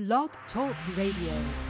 Blog Talk Radio.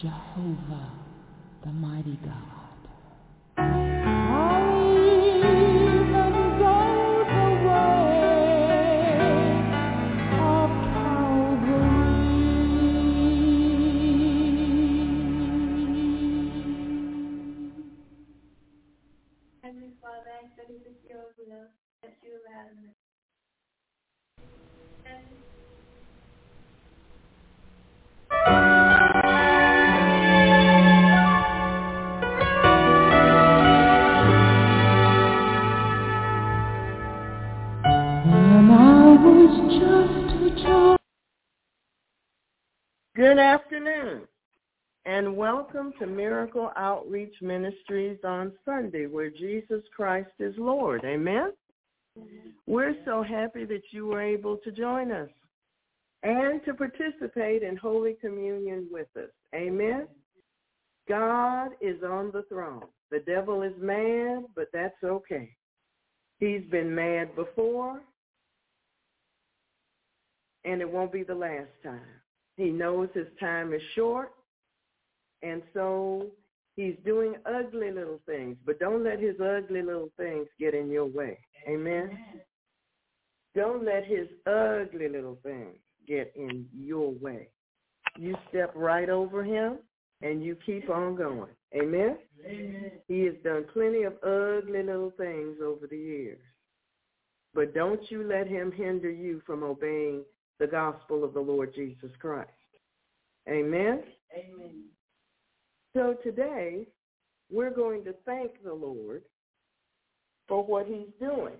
Jehovah, the mighty God. To Miracle Outreach Ministries on Sunday, where Jesus Christ is Lord. Amen? We're so happy that you were able to join us and to participate in Holy Communion with us. Amen? God is on the throne. The devil is mad, but that's okay. He's been mad before, and it won't be the last time. He knows his time is short, and so he's doing ugly little things, but don't let his ugly little things get in your way. Amen? Don't let his ugly little things get in your way. You step right over him and you keep on going. Amen? Amen. He has done plenty of ugly little things over the years. But don't you let him hinder you from obeying the gospel of the Lord Jesus Christ. Amen? Amen. So today, we're going to thank the Lord for what he's doing.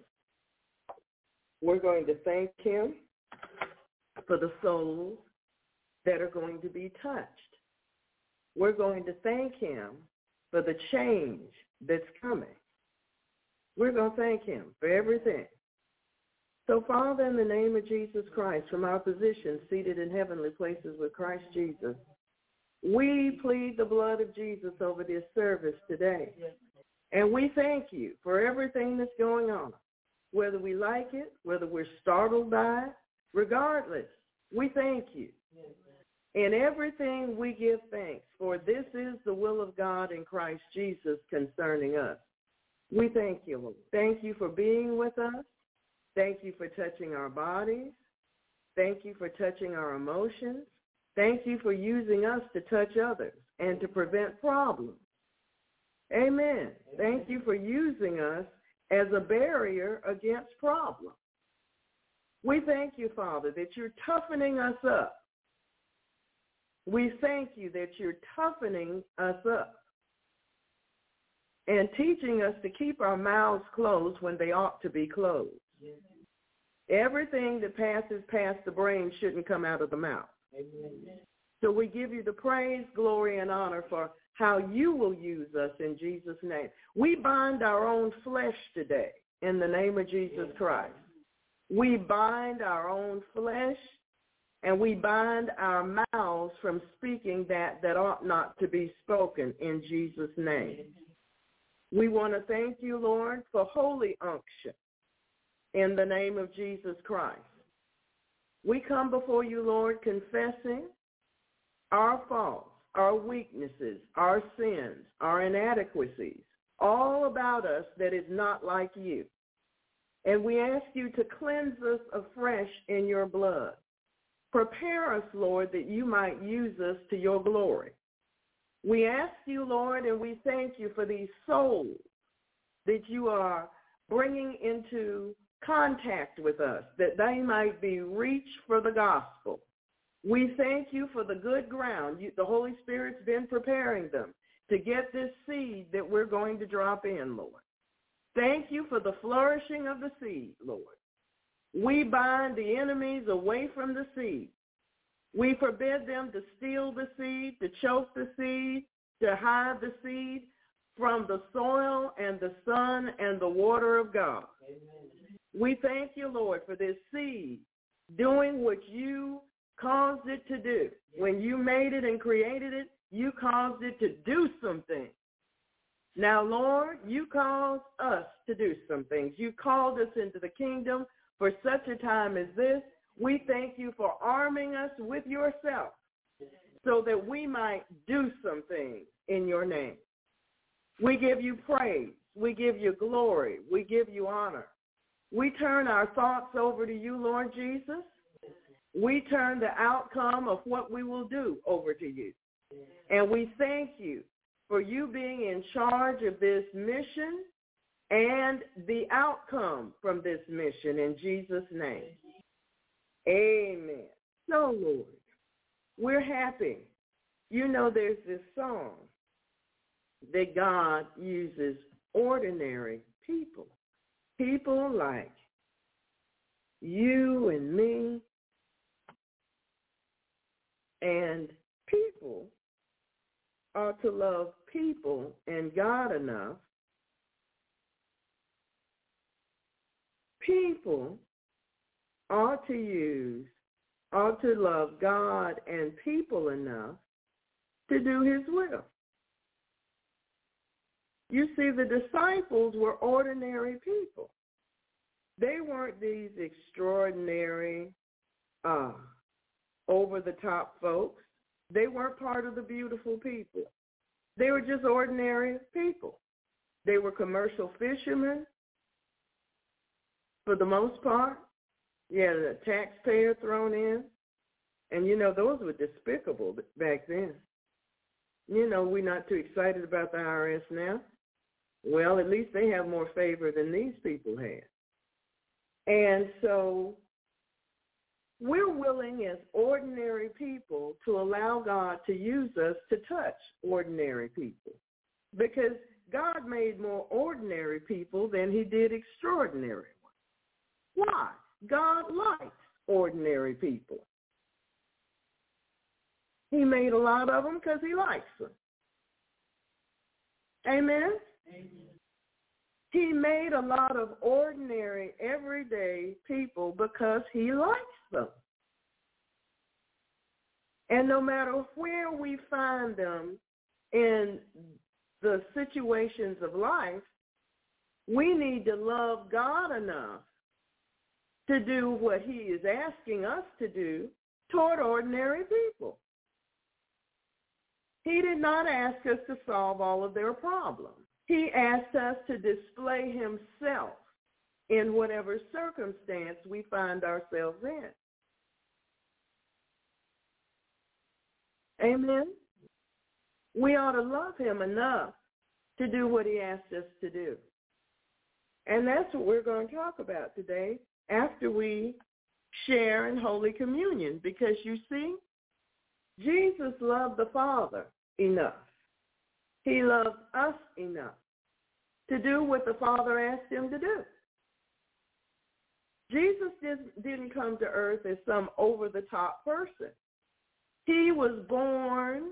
We're going to thank him for the souls that are going to be touched. We're going to thank him for the change that's coming. We're going to thank him for everything. So, Father, in the name of Jesus Christ, from our position seated in heavenly places with Christ Jesus, we plead the blood of Jesus over this service today. And we thank you for everything that's going on, whether we like it, whether we're startled by it, regardless, we thank you. In everything we give thanks, for this is the will of God in Christ Jesus concerning us. We thank you, Lord. Thank you for being with us. Thank you for touching our bodies. Thank you for touching our emotions. Thank you for using us to touch others and to prevent problems. Amen. Thank you for using us as a barrier against problems. We thank you, Father, that you're toughening us up. We thank you that you're toughening us up and teaching us to keep our mouths closed when they ought to be closed. Everything that passes past the brain shouldn't come out of the mouth. Amen. So we give you the praise, glory, and honor for how you will use us in Jesus' name. We bind our own flesh today in the name of Jesus Christ. We bind our own flesh and we bind our mouths from speaking that that ought not to be spoken in Jesus' name. We want to thank you, Lord, for holy unction in the name of Jesus Christ. We come before you, Lord, confessing our faults, our weaknesses, our sins, our inadequacies, all about us that is not like you. And we ask you to cleanse us afresh in your blood. Prepare us, Lord, that you might use us to your glory. We ask you, Lord, and we thank you for these souls that you are bringing into contact with us, that they might be reached for the gospel. We thank you for the good ground. You, the Holy Spirit's been preparing them to get this seed that we're going to drop in, Lord. Thank you for the flourishing of the seed, Lord. We bind the enemies away from the seed. We forbid them to steal the seed, to choke the seed, to hide the seed from the soil and the sun and the water of God. Amen. We thank you, Lord, for this seed doing what you caused it to do. When you made it and created it, you caused it to do something. Now, Lord, you caused us to do some things. You called us into the kingdom for such a time as this. We thank you for arming us with yourself so that we might do some things in your name. We give you praise. We give you glory. We give you honor. We turn our thoughts over to you, Lord Jesus. We turn the outcome of what we will do over to you. And we thank you for you being in charge of this mission and the outcome from this mission in Jesus' name. Amen. So, Lord, we're happy. You know there's this song that God uses ordinary people, people like you and me and people are to love people and God enough. People are to use, are to love God and people enough to do his will. You see, the disciples were ordinary people. They weren't these extraordinary, uh, over-the-top folks. They weren't part of the beautiful people. They were just ordinary people. They were commercial fishermen for the most part. Yeah, the taxpayer thrown in. And you know, those were despicable back then. You know, we're not too excited about the IRS now. Well, at least they have more favor than these people had. And so we're willing as ordinary people to allow God to use us to touch ordinary people because God made more ordinary people than he did extraordinary ones. Why? God likes ordinary people. He made a lot of them because he likes them. Amen? He made a lot of ordinary, everyday people because he likes them. And no matter where we find them in the situations of life, we need to love God enough to do what he is asking us to do toward ordinary people. He did not ask us to solve all of their problems. He asked us to display himself in whatever circumstance we find ourselves in. Amen. We ought to love him enough to do what he asked us to do. And that's what we're going to talk about today after we share in Holy Communion. Because you see, Jesus loved the Father enough he loved us enough to do what the Father asked him to do. Jesus didn't come to earth as some over-the-top person. He was born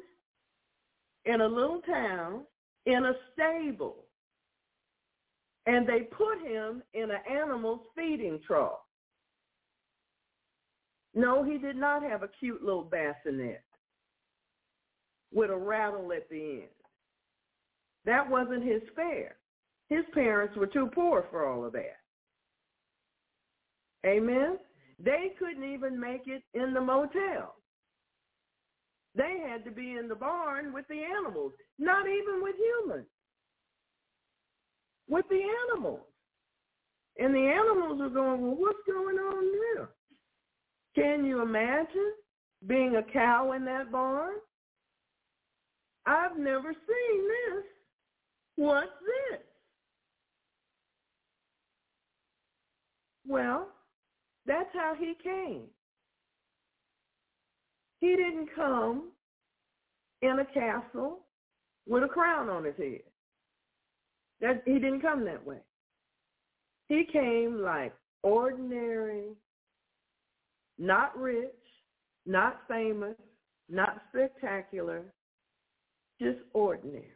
in a little town in a stable, and they put him in an animal's feeding trough. No, he did not have a cute little bassinet with a rattle at the end. That wasn't his fare. His parents were too poor for all of that. Amen? They couldn't even make it in the motel. They had to be in the barn with the animals, not even with humans, with the animals. And the animals are going, well, what's going on there? Can you imagine being a cow in that barn? I've never seen this. What's this? Well, that's how he came. He didn't come in a castle with a crown on his head. That he didn't come that way. He came like ordinary, not rich, not famous, not spectacular, just ordinary.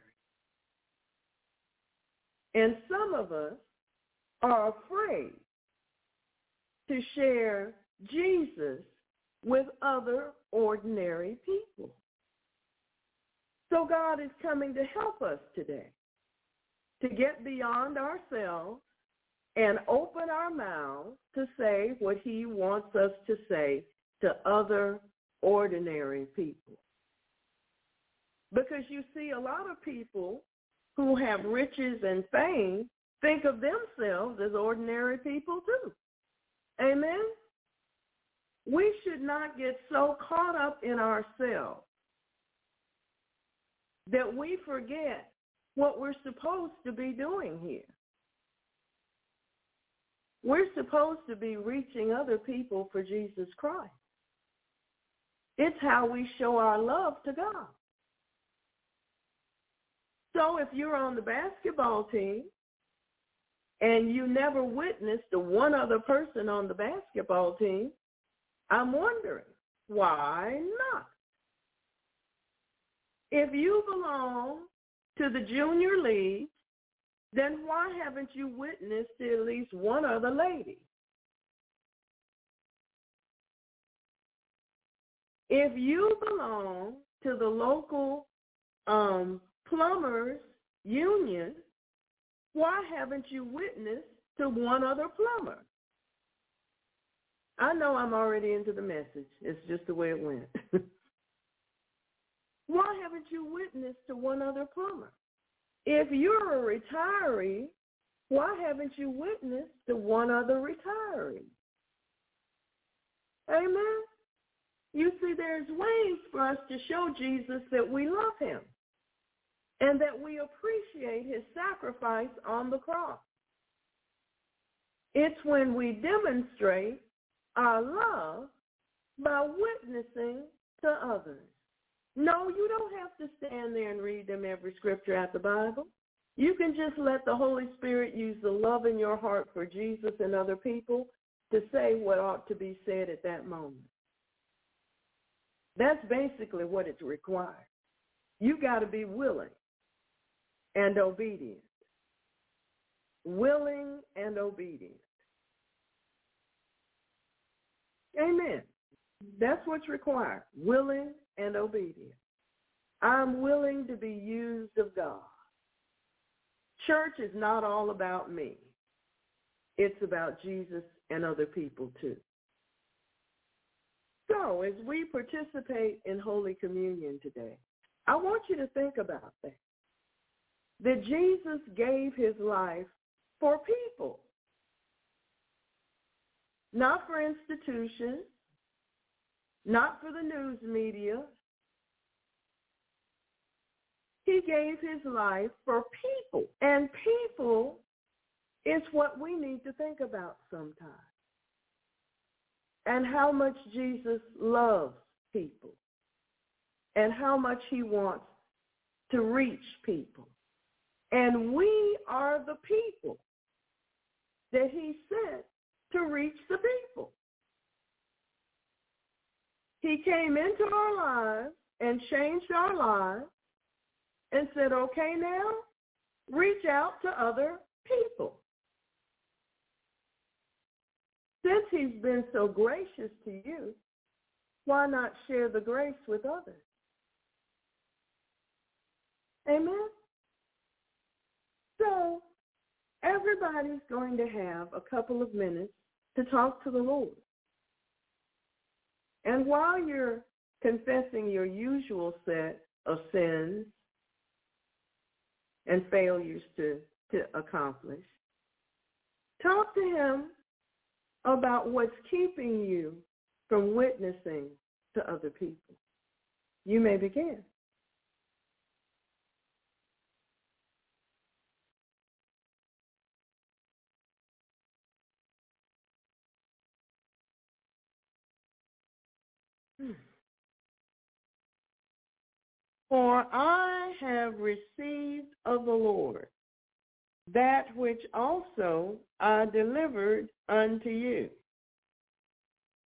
And some of us are afraid to share Jesus with other ordinary people. So God is coming to help us today to get beyond ourselves and open our mouths to say what he wants us to say to other ordinary people. Because you see, a lot of people who have riches and fame think of themselves as ordinary people too. Amen? We should not get so caught up in ourselves that we forget what we're supposed to be doing here. We're supposed to be reaching other people for Jesus Christ. It's how we show our love to God. So if you're on the basketball team and you never witnessed the one other person on the basketball team, I'm wondering, why not? If you belong to the junior league, then why haven't you witnessed at least one other lady? If you belong to the local um, plumbers union, why haven't you witnessed to one other plumber? I know I'm already into the message. It's just the way it went. why haven't you witnessed to one other plumber? If you're a retiree, why haven't you witnessed to one other retiree? Amen. You see, there's ways for us to show Jesus that we love him and that we appreciate his sacrifice on the cross. It's when we demonstrate our love by witnessing to others. No, you don't have to stand there and read them every scripture out the Bible. You can just let the Holy Spirit use the love in your heart for Jesus and other people to say what ought to be said at that moment. That's basically what it's required. You got to be willing and obedient. Willing and obedient. Amen. That's what's required. Willing and obedient. I'm willing to be used of God. Church is not all about me. It's about Jesus and other people too. So as we participate in Holy Communion today, I want you to think about that. That Jesus gave his life for people, not for institutions, not for the news media. He gave his life for people, and people is what we need to think about sometimes and how much Jesus loves people and how much he wants to reach people. And we are the people that he sent to reach the people. He came into our lives and changed our lives and said, okay now, reach out to other people. Since he's been so gracious to you, why not share the grace with others? Amen? So everybody's going to have a couple of minutes to talk to the Lord. And while you're confessing your usual set of sins and failures to, to accomplish, talk to him about what's keeping you from witnessing to other people. You may begin. For I have received of the Lord that which also I delivered unto you,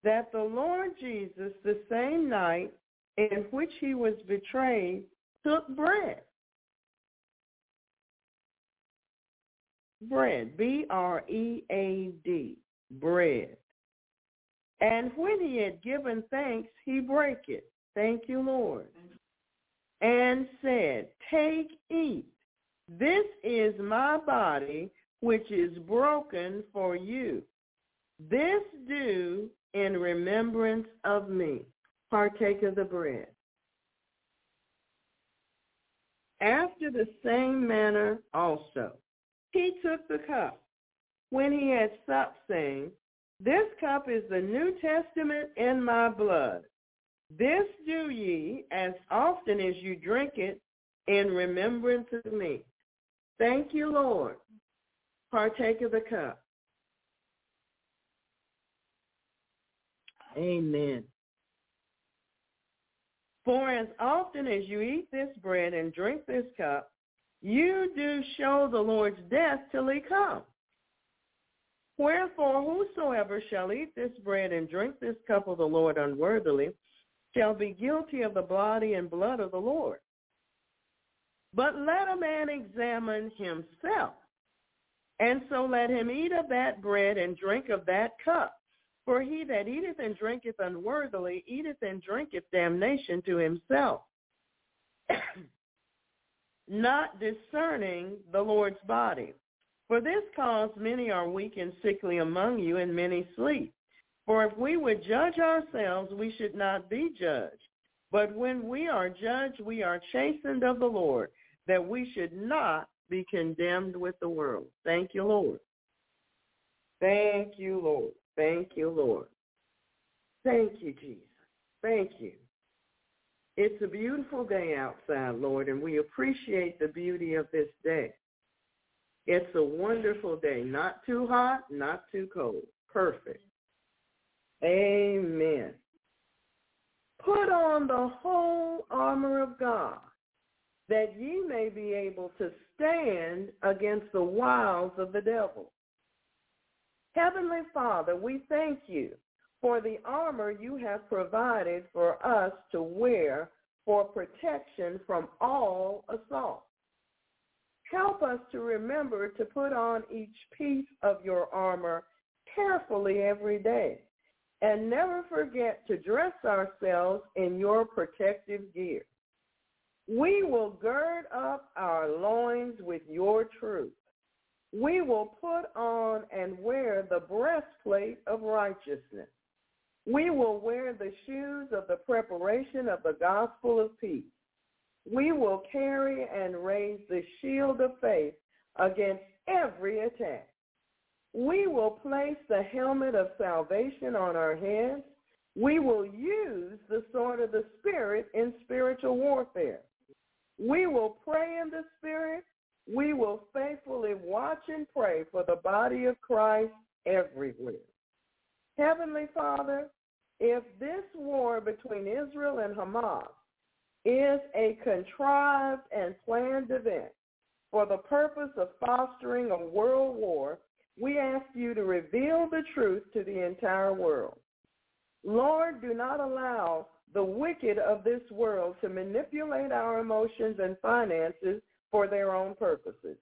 that the Lord Jesus, the same night in which he was betrayed, took bread. Bread, B-R-E-A-D, bread. And when he had given thanks, he brake it. Thank you, Lord. And said, Take, eat. This is my body, which is broken for you. This do in remembrance of me. Partake of the bread. After the same manner also, he took the cup when he had supped, saying, This cup is the New Testament in my blood. This do ye as often as you drink it in remembrance of me. Thank you, Lord. Partake of the cup. Amen. For as often as you eat this bread and drink this cup, you do show the Lord's death till he come. Wherefore, whosoever shall eat this bread and drink this cup of the Lord unworthily shall be guilty of the body and blood of the Lord. But let a man examine himself, and so let him eat of that bread and drink of that cup. For he that eateth and drinketh unworthily eateth and drinketh damnation to himself, not discerning the Lord's body. For this cause many are weak and sickly among you, and many sleep. For if we would judge ourselves, we should not be judged. But when we are judged, we are chastened of the Lord, that we should not be condemned with the world. Thank you, Lord. Thank you, Lord. Thank you, Lord. Thank you, Jesus. Thank you. It's a beautiful day outside, Lord, and we appreciate the beauty of this day. It's a wonderful day. Not too hot, not too cold. Perfect. Amen. Put on the whole armor of God that ye may be able to stand against the wiles of the devil. Heavenly Father, we thank you for the armor you have provided for us to wear for protection from all assault. Help us to remember to put on each piece of your armor carefully every day and never forget to dress ourselves in your protective gear. We will gird up our loins with your truth. We will put on and wear the breastplate of righteousness. We will wear the shoes of the preparation of the gospel of peace we will carry and raise the shield of faith against every attack. We will place the helmet of salvation on our heads. We will use the sword of the Spirit in spiritual warfare. We will pray in the Spirit. We will faithfully watch and pray for the body of Christ everywhere. Heavenly Father, if this war between Israel and Hamas is a contrived and planned event for the purpose of fostering a world war, we ask you to reveal the truth to the entire world. Lord, do not allow the wicked of this world to manipulate our emotions and finances for their own purposes.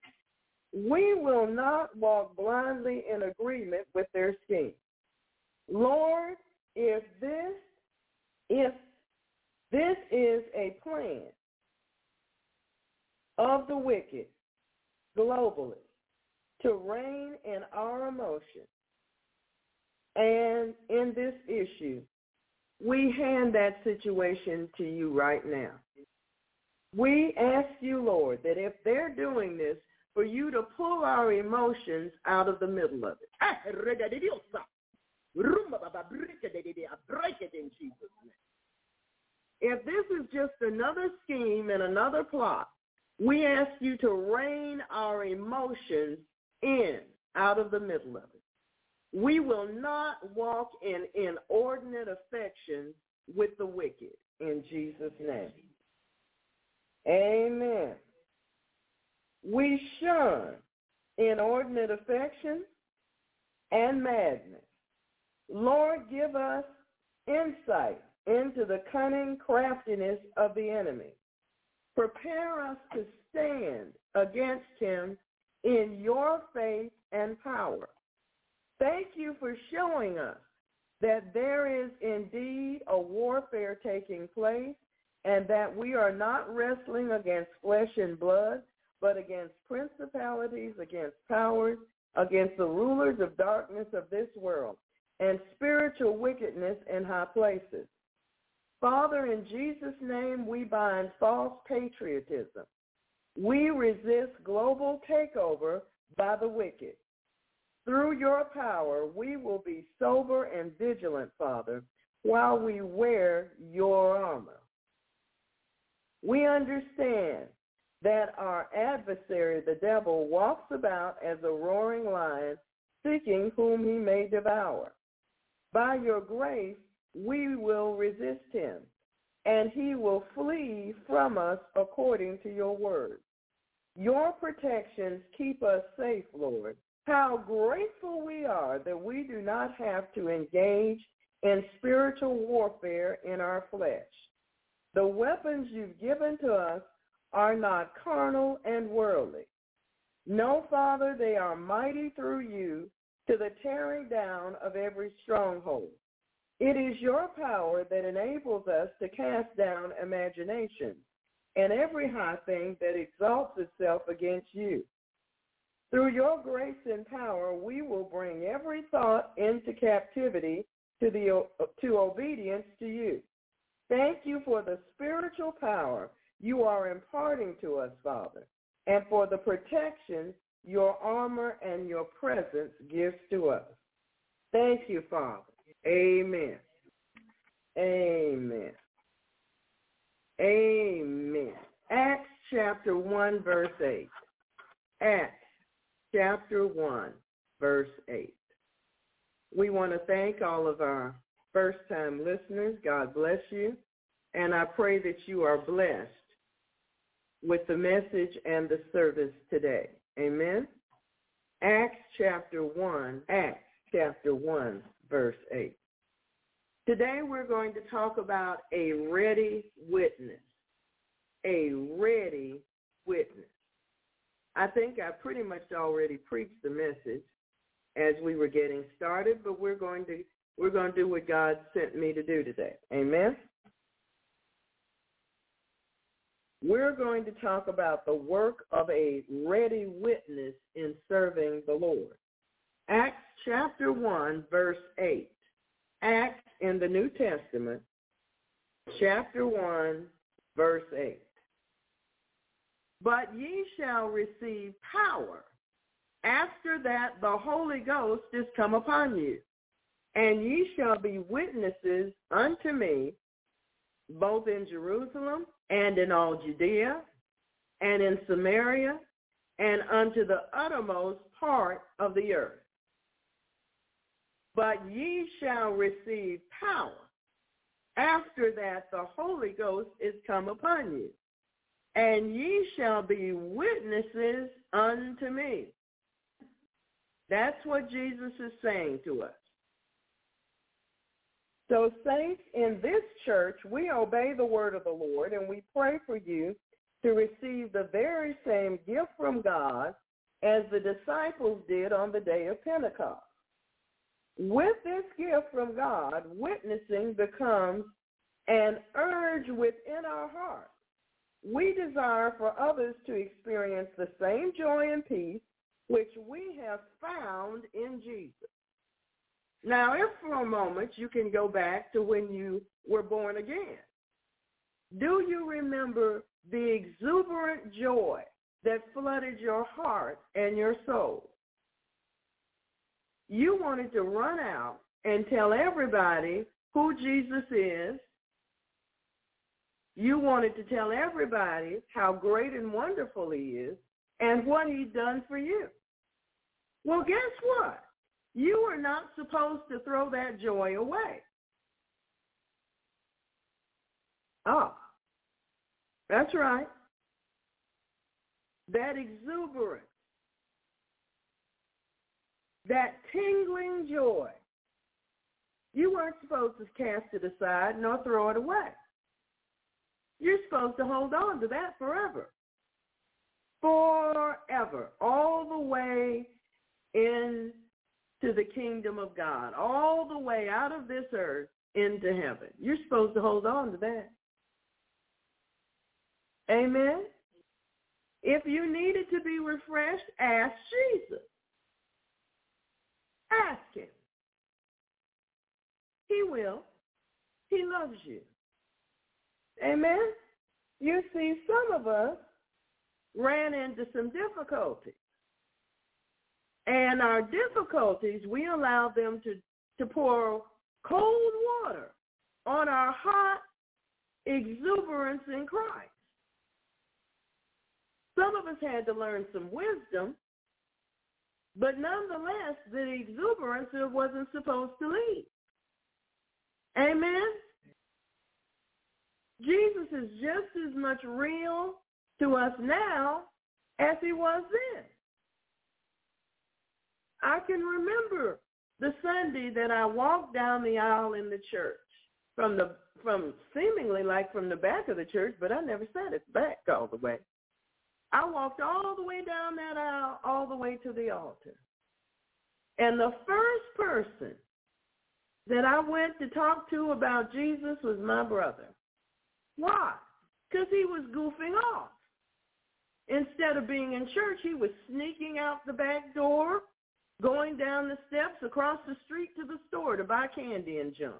We will not walk blindly in agreement with their schemes. Lord, if this, if this is a plan of the wicked globally to rein in our emotions. And in this issue, we hand that situation to you right now. We ask you, Lord, that if they're doing this, for you to pull our emotions out of the middle of it. Ah, name. If this is just another scheme and another plot, we ask you to rein our emotions in out of the middle of it. We will not walk in inordinate affection with the wicked in Jesus' name. Amen. We shun inordinate affection and madness. Lord, give us insight into the cunning craftiness of the enemy. Prepare us to stand against him in your faith and power. Thank you for showing us that there is indeed a warfare taking place and that we are not wrestling against flesh and blood, but against principalities, against powers, against the rulers of darkness of this world, and spiritual wickedness in high places. Father, in Jesus' name, we bind false patriotism. We resist global takeover by the wicked. Through your power, we will be sober and vigilant, Father, while we wear your armor. We understand that our adversary, the devil, walks about as a roaring lion, seeking whom he may devour. By your grace, we will resist him, and he will flee from us according to your word. Your protections keep us safe, Lord. How grateful we are that we do not have to engage in spiritual warfare in our flesh. The weapons you've given to us are not carnal and worldly. No, Father, they are mighty through you to the tearing down of every stronghold. It is your power that enables us to cast down imaginations and every high thing that exalts itself against you. Through your grace and power, we will bring every thought into captivity to, the, to obedience to you. Thank you for the spiritual power you are imparting to us, Father, and for the protection your armor and your presence gives to us. Thank you, Father. Amen. Amen. Amen. Acts chapter 1, verse 8. Acts chapter 1, verse 8. We want to thank all of our first-time listeners. God bless you. And I pray that you are blessed with the message and the service today. Amen. Acts chapter 1, Acts chapter 1, verse 8. Today we're going to talk about a ready witness. A ready witness. I think I pretty much already preached the message as we were getting started, but we're going to we're going to do what God sent me to do today. Amen. We're going to talk about the work of a ready witness in serving the Lord. Acts chapter 1 verse 8. Acts in the New Testament, chapter 1, verse 8. But ye shall receive power after that the Holy Ghost is come upon you, and ye shall be witnesses unto me both in Jerusalem and in all Judea and in Samaria and unto the uttermost part of the earth. But ye shall receive power after that the Holy Ghost is come upon you. And ye shall be witnesses unto me. That's what Jesus is saying to us. So saints, in this church, we obey the word of the Lord and we pray for you to receive the very same gift from God as the disciples did on the day of Pentecost. With this gift from God, witnessing becomes an urge within our hearts. We desire for others to experience the same joy and peace which we have found in Jesus. Now, if for a moment you can go back to when you were born again, do you remember the exuberant joy that flooded your heart and your soul? You wanted to run out and tell everybody who Jesus is. You wanted to tell everybody how great and wonderful he is and what he's done for you. Well, guess what? You are not supposed to throw that joy away. Ah, that's right. That exuberance that tingling joy. You weren't supposed to cast it aside nor throw it away. You're supposed to hold on to that forever. Forever. All the way into the kingdom of God. All the way out of this earth into heaven. You're supposed to hold on to that. Amen. If you needed to be refreshed, ask Jesus. Ask him. He will. He loves you. Amen? You see, some of us ran into some difficulties. And our difficulties, we allow them to, to pour cold water on our hot exuberance in Christ. Some of us had to learn some wisdom but nonetheless, the exuberance it wasn't supposed to leave. Amen? Jesus is just as much real to us now as he was then. I can remember the Sunday that I walked down the aisle in the church from the from seemingly like from the back of the church, but I never sat at the back all the way. I walked all the way down that aisle, all the way to the altar. And the first person that I went to talk to about Jesus was my brother. Why? Because he was goofing off. Instead of being in church, he was sneaking out the back door, going down the steps across the street to the store to buy candy and junk.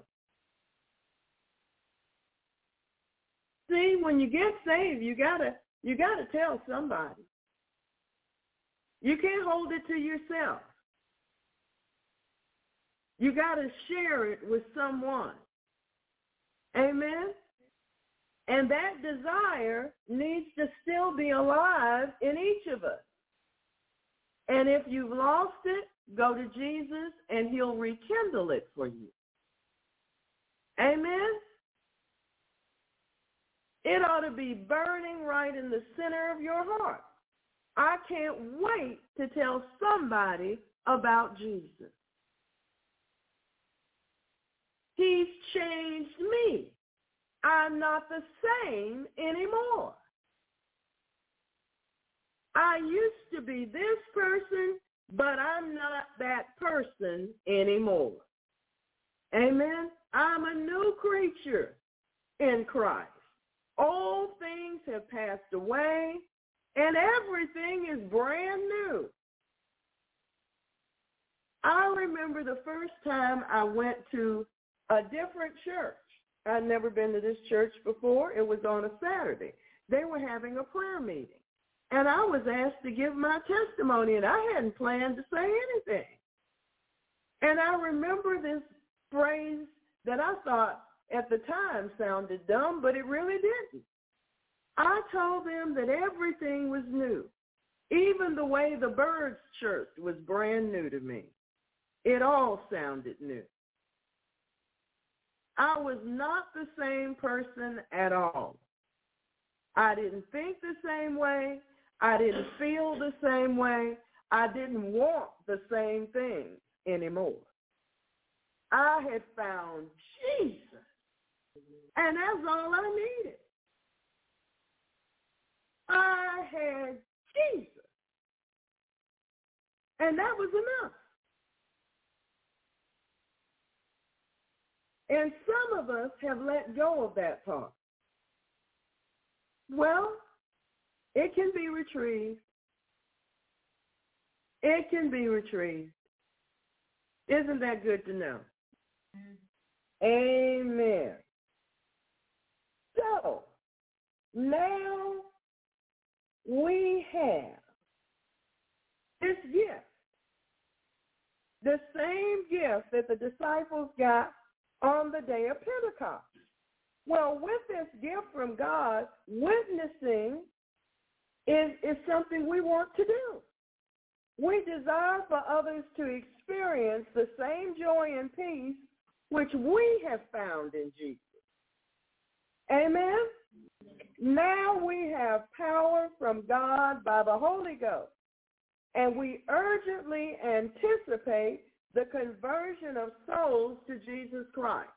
See, when you get saved, you gotta you gotta tell somebody. You can't hold it to yourself. You gotta share it with someone. Amen. And that desire needs to still be alive in each of us. And if you've lost it, go to Jesus and he'll rekindle it for you. Amen? It ought to be burning right in the center of your heart. I can't wait to tell somebody about Jesus. He's changed me. I'm not the same anymore. I used to be this person, but I'm not that person anymore. Amen. I'm a new creature in Christ. Old things have passed away, and everything is brand new. I remember the first time I went to a different church. I'd never been to this church before. It was on a Saturday. They were having a prayer meeting. And I was asked to give my testimony, and I hadn't planned to say anything. And I remember this phrase that I thought at the time sounded dumb, but it really didn't. I told them that everything was new. Even the way the birds chirped was brand new to me. It all sounded new. I was not the same person at all. I didn't think the same way. I didn't feel the same way. I didn't want the same things anymore. I had found Jesus. And that's all I needed. I had Jesus. And that was enough. And some of us have let go of that part. Well, it can be retrieved. It can be retrieved. Isn't that good to know? Mm-hmm. Amen. So, now we have this gift. The same gift that the disciples got on the day of Pentecost. Well, with this gift from God, witnessing is, is something we want to do. We desire for others to experience the same joy and peace which we have found in Jesus. Amen? Now we have power from God by the Holy Ghost, and we urgently anticipate the conversion of souls to Jesus Christ.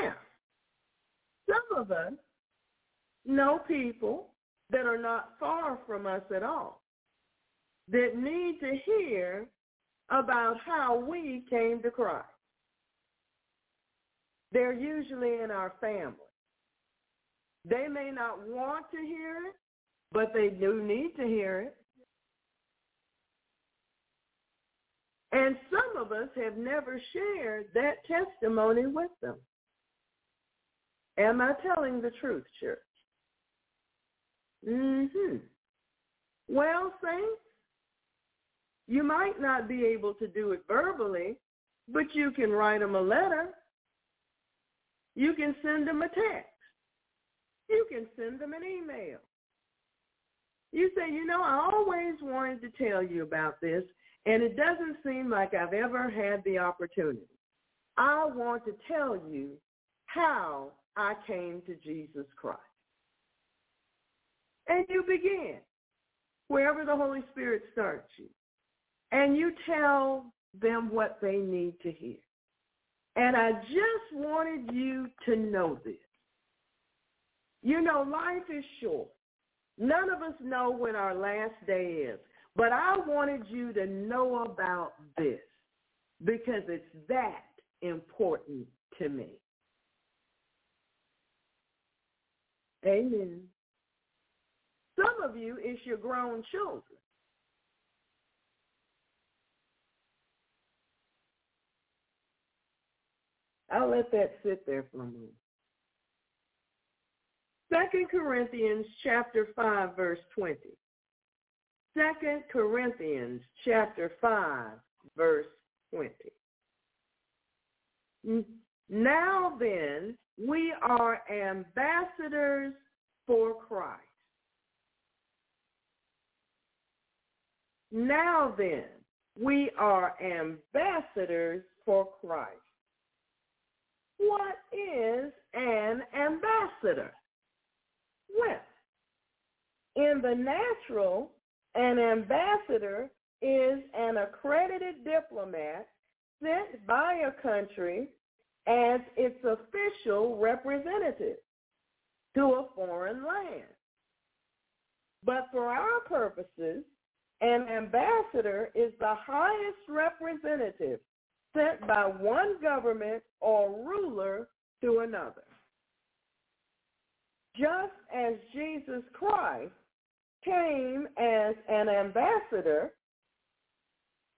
Now, some of us know people that are not far from us at all that need to hear about how we came to Christ. They're usually in our family. They may not want to hear it, but they do need to hear it. And some of us have never shared that testimony with them. Am I telling the truth, church? Mm-hmm. Well, saints, you might not be able to do it verbally, but you can write them a letter. You can send them a text. You can send them an email. You say, you know, I always wanted to tell you about this, and it doesn't seem like I've ever had the opportunity. I want to tell you how I came to Jesus Christ. And you begin wherever the Holy Spirit starts you. And you tell them what they need to hear. And I just wanted you to know this. You know, life is short. None of us know when our last day is. But I wanted you to know about this because it's that important to me. Amen. Some of you, it's your grown children. I'll let that sit there for a moment. Second Corinthians chapter 5, verse 20. Second Corinthians chapter 5, verse 20. Now then, we are ambassadors for Christ. Now then, we are ambassadors for Christ. What is an ambassador? Well, in the natural, an ambassador is an accredited diplomat sent by a country as its official representative to a foreign land. But for our purposes, an ambassador is the highest representative sent by one government or ruler to another. Just as Jesus Christ came as an ambassador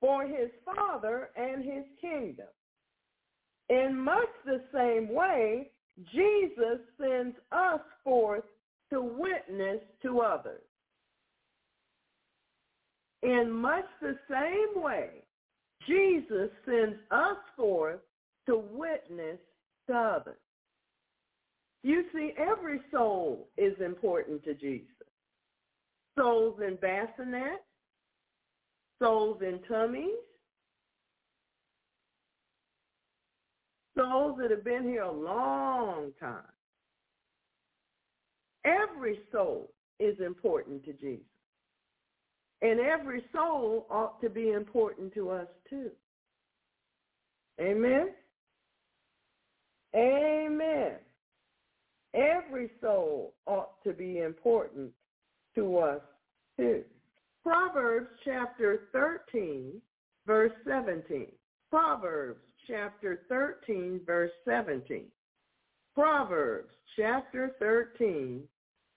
for his Father and his kingdom. In much the same way, Jesus sends us forth to witness to others. In much the same way, Jesus sends us forth to witness to others. You see, every soul is important to Jesus. Souls in bassinets, souls in tummies, souls that have been here a long time. Every soul is important to Jesus. And every soul ought to be important to us too. Amen? Amen. Every soul ought to be important to us too. Proverbs chapter 13, verse 17. Proverbs chapter 13, verse 17. Proverbs chapter 13,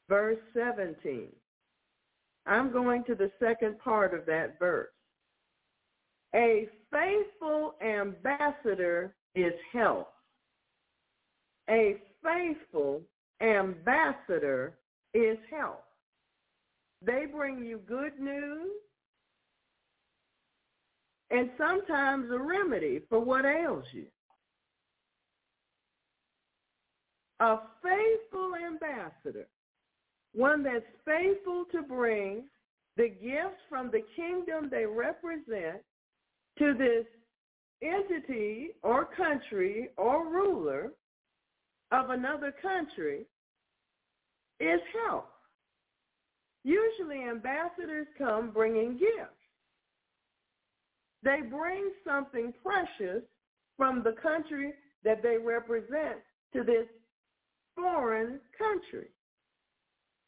verse 17. I'm going to the second part of that verse. A faithful ambassador is health. A faithful ambassador is health. They bring you good news and sometimes a remedy for what ails you. A faithful ambassador, one that's faithful to bring the gifts from the kingdom they represent to this entity or country or ruler of another country is help. Usually ambassadors come bringing gifts. They bring something precious from the country that they represent to this foreign country.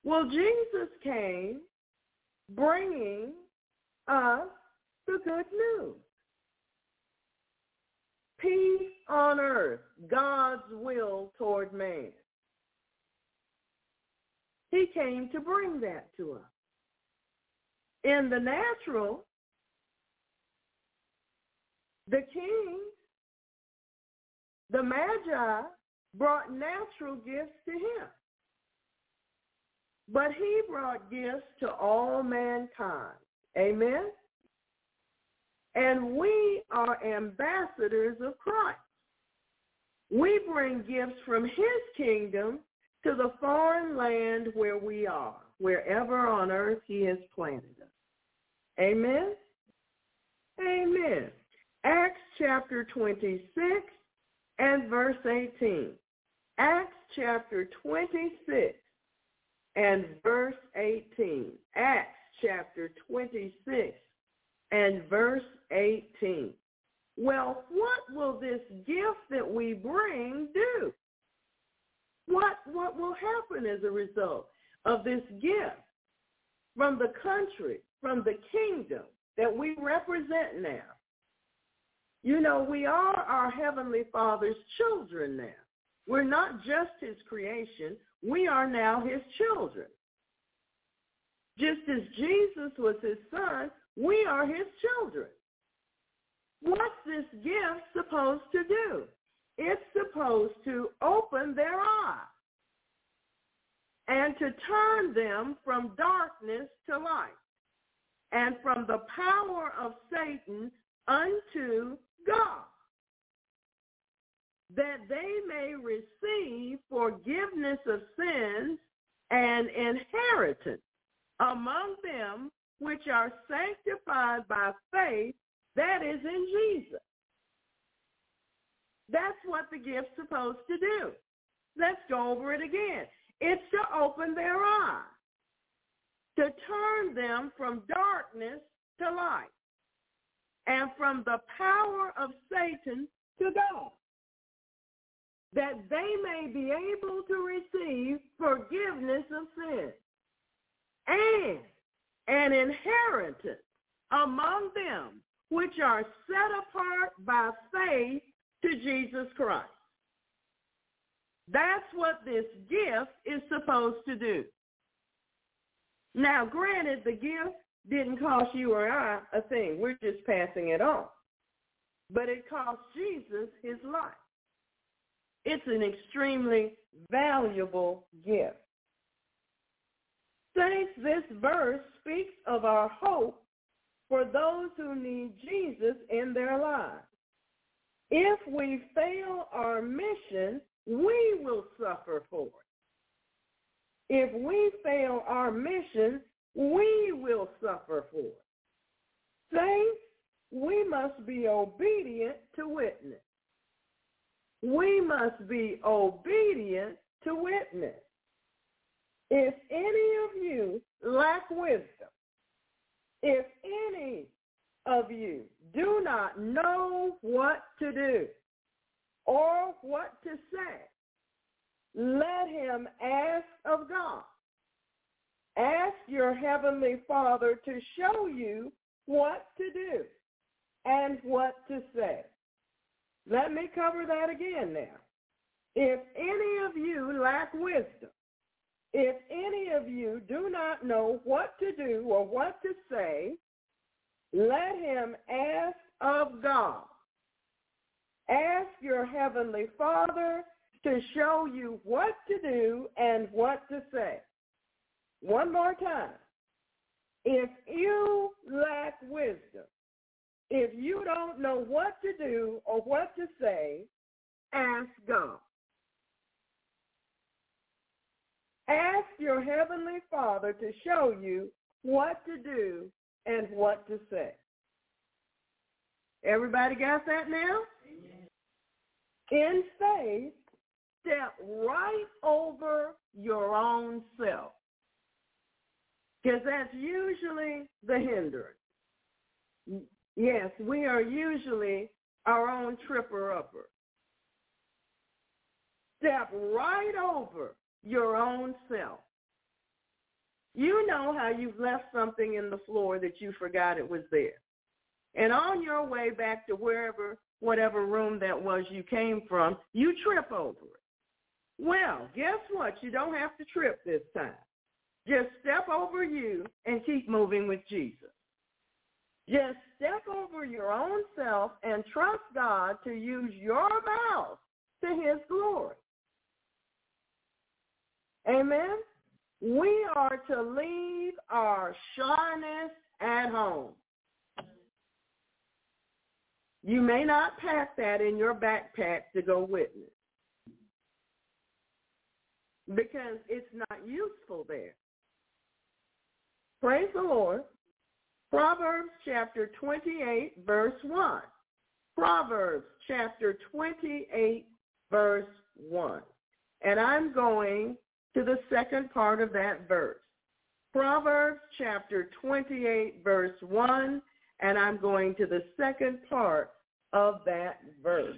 Well, Jesus came bringing us the good news. Peace on earth, God's will toward man. He came to bring that to us. In the natural, the king, the magi, brought natural gifts to him. But he brought gifts to all mankind. Amen? And we are ambassadors of Christ. We bring gifts from his kingdom to the foreign land where we are, wherever on earth he has planted us. Amen? Amen. Acts chapter 26 and verse 18. Acts chapter 26 and verse 18. Acts chapter 26 and verse 18. well, what will this gift that we bring do? What, what will happen as a result of this gift from the country, from the kingdom that we represent now? You know, we are our Heavenly Father's children now. We're not just his creation. We are now his children. Just as Jesus was his son, we are his children. What's this gift supposed to do? It's supposed to open their eyes and to turn them from darkness to light and from the power of Satan unto God, that they may receive forgiveness of sins and inheritance among them which are sanctified by faith that is in Jesus. That's what the gift's supposed to do. Let's go over it again. It's to open their eyes, to turn them from darkness to light, and from the power of Satan to God, that they may be able to receive forgiveness of sins and an inheritance among them which are set apart by faith to Jesus Christ. That's what this gift is supposed to do. Now, granted, the gift didn't cost you or I a thing. We're just passing it on. But it cost Jesus his life. It's an extremely valuable gift. Saints, this verse speaks of our hope for those who need Jesus in their lives. If we fail our mission, we will suffer for it. If we fail our mission, we will suffer for it. Saints, we must be obedient to witness. We must be obedient to witness. If any of you lack wisdom, if any of you do not know what to do or what to say, let him ask of God. Ask your heavenly Father to show you what to do and what to say. Let me cover that again now. If any of you lack wisdom, if any of you do not know what to do or what to say, let him ask of God. Ask your heavenly Father to show you what to do and what to say. One more time. If you lack wisdom, if you don't know what to do or what to say, ask God. Ask your heavenly Father to show you what to do and what to say. Everybody got that now? In faith, step right over your own self. Because that's usually the hindrance. Yes, we are usually our own tripper-upper. Step right over your own self. You know how you've left something in the floor that you forgot it was there. And on your way back to wherever, whatever room that was you came from, you trip over it. Well, guess what? You don't have to trip this time. Just step over you and keep moving with Jesus. Just step over your own self and trust God to use your mouth to his glory. Amen? We are to leave our shyness at home. You may not pack that in your backpack to go witness because it's not useful there. Praise the Lord. Proverbs chapter 28, verse 1. Proverbs chapter 28, verse 1. And I'm going to the second part of that verse. Proverbs chapter 28, verse 1, and I'm going to the second part of that verse.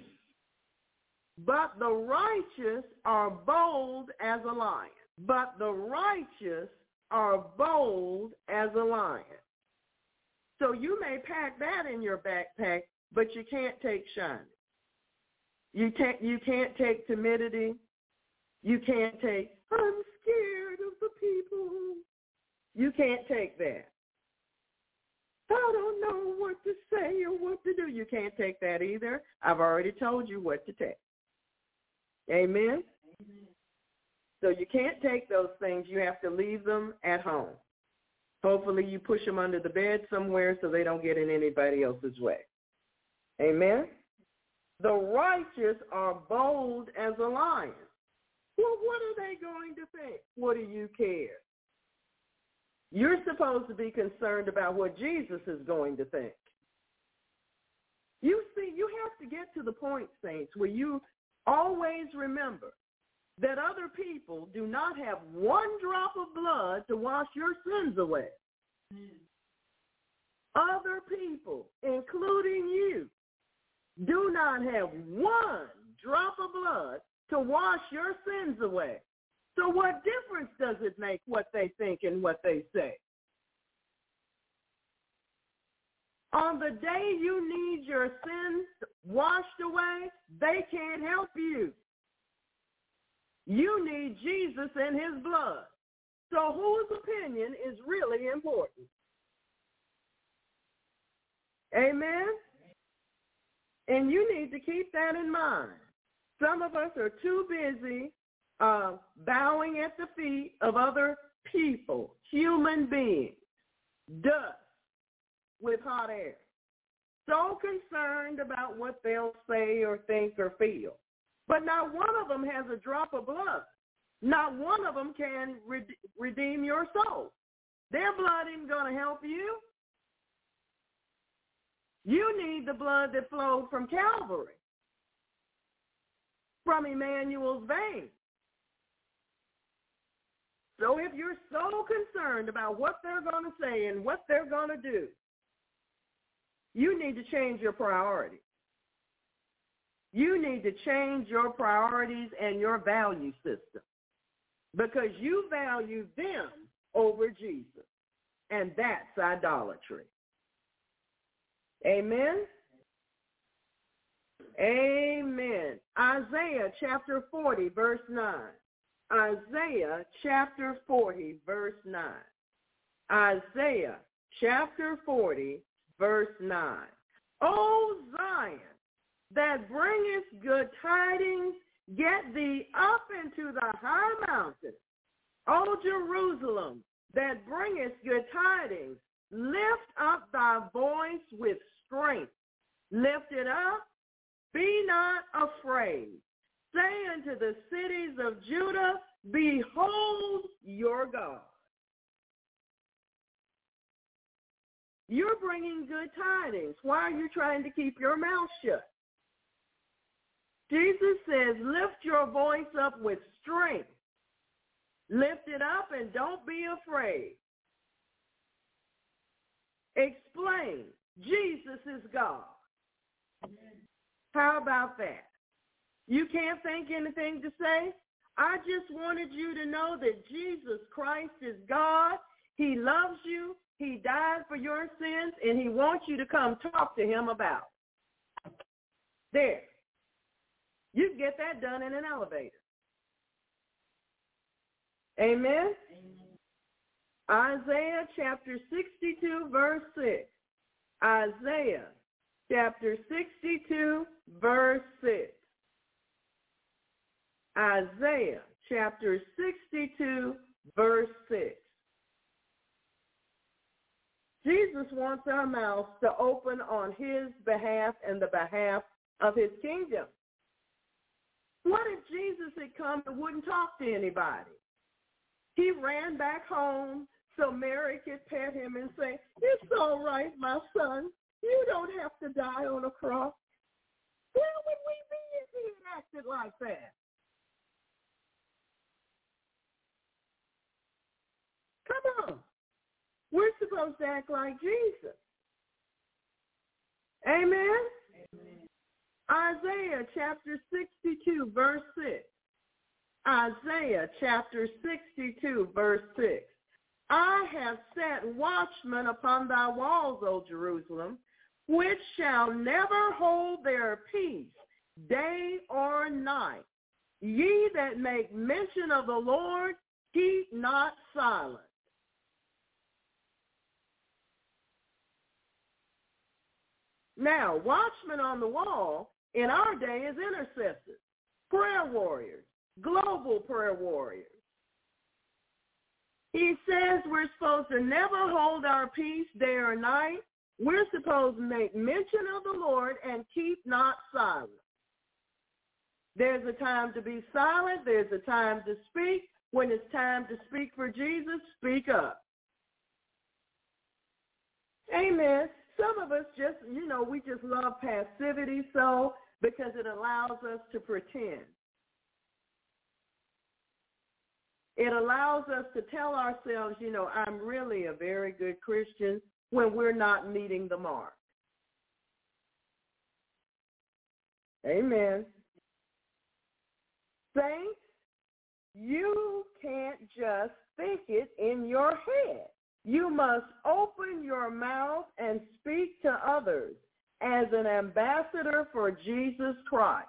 But the righteous are bold as a lion. But the righteous are bold as a lion. So you may pack that in your backpack, but you can't take shyness. You can't you can't take timidity. You can't take I'm scared of the people. You can't take that. I don't know what to say or what to do. You can't take that either. I've already told you what to take. Amen. Amen. So you can't take those things. You have to leave them at home. Hopefully you push them under the bed somewhere so they don't get in anybody else's way. Amen. The righteous are bold as a lion. Well, what are they going to think? What do you care? You're supposed to be concerned about what Jesus is going to think. You see, you have to get to the point, saints, where you always remember that other people do not have one drop of blood to wash your sins away. Other people, including you, do not have one drop of blood to wash your sins away. So what difference does it make what they think and what they say? On the day you need your sins washed away, they can't help you. You need Jesus and his blood. So whose opinion is really important? Amen? And you need to keep that in mind. Some of us are too busy uh, bowing at the feet of other people, human beings, dust with hot air. So concerned about what they'll say or think or feel. But not one of them has a drop of blood. Not one of them can redeem your soul. Their blood isn't going to help you. You need the blood that flowed from Calvary, from Emmanuel's veins. So if you're so concerned about what they're going to say and what they're going to do, you need to change your priorities. You need to change your priorities and your value system because you value them over Jesus. And that's idolatry. Amen? Amen. Isaiah chapter 40, verse 9. Isaiah chapter 40, verse 9. Isaiah chapter 40, verse 9. O Zion, that bringeth good tidings, get thee up into the high mountains. O Jerusalem, that bringeth good tidings, lift up thy voice with strength. Lift it up, be not afraid. Say unto the cities of Judah, behold your God. You're bringing good tidings. Why are you trying to keep your mouth shut? Jesus says, lift your voice up with strength. Lift it up and don't be afraid. Explain. Jesus is God. How about that? You can't think anything to say? I just wanted you to know that Jesus Christ is God. He loves you. He died for your sins, and he wants you to come talk to him about. There. You can get that done in an elevator. Amen? Amen. Isaiah chapter 62, verse 6. Isaiah chapter 62, verse 6. Isaiah chapter 62, verse 6. Jesus wants our mouths to open on his behalf and the behalf of his kingdom. What if Jesus had come and wouldn't talk to anybody? He ran back home so Mary could pet him and say, it's all right, my son. You don't have to die on a cross. Where would we be if he had acted like that? Come on. We're supposed to act like Jesus. Amen? Amen. Isaiah chapter 62, verse 6. Isaiah chapter 62, verse 6. I have set watchmen upon thy walls, O Jerusalem, which shall never hold their peace day or night. Ye that make mention of the Lord, keep not silent. Now, watchmen on the wall in our day is intercessors, prayer warriors, global prayer warriors. He says we're supposed to never hold our peace day or night. We're supposed to make mention of the Lord and keep not silent. There's a time to be silent. There's a time to speak. When it's time to speak for Jesus, speak up. Amen. Some of us just, you know, we just love passivity so because it allows us to pretend. It allows us to tell ourselves, you know, I'm really a very good Christian when we're not meeting the mark. Amen. Saints, you can't just think it in your head. You must open your mouth and speak to others as an ambassador for Jesus Christ.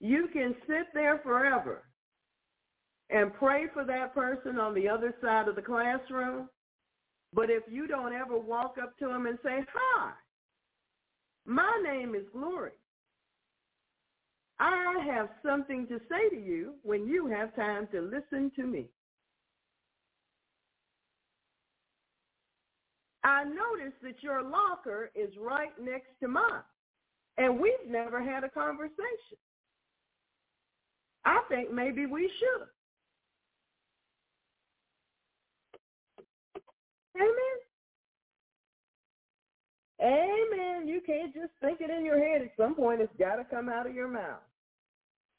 You can sit there forever and pray for that person on the other side of the classroom, but if you don't ever walk up to them and say, hi, my name is Glory. I have something to say to you when you have time to listen to me. I noticed that your locker is right next to mine, and we've never had a conversation. I think maybe we should. Amen. Amen. You can't just think it in your head. At some point, it's got to come out of your mouth.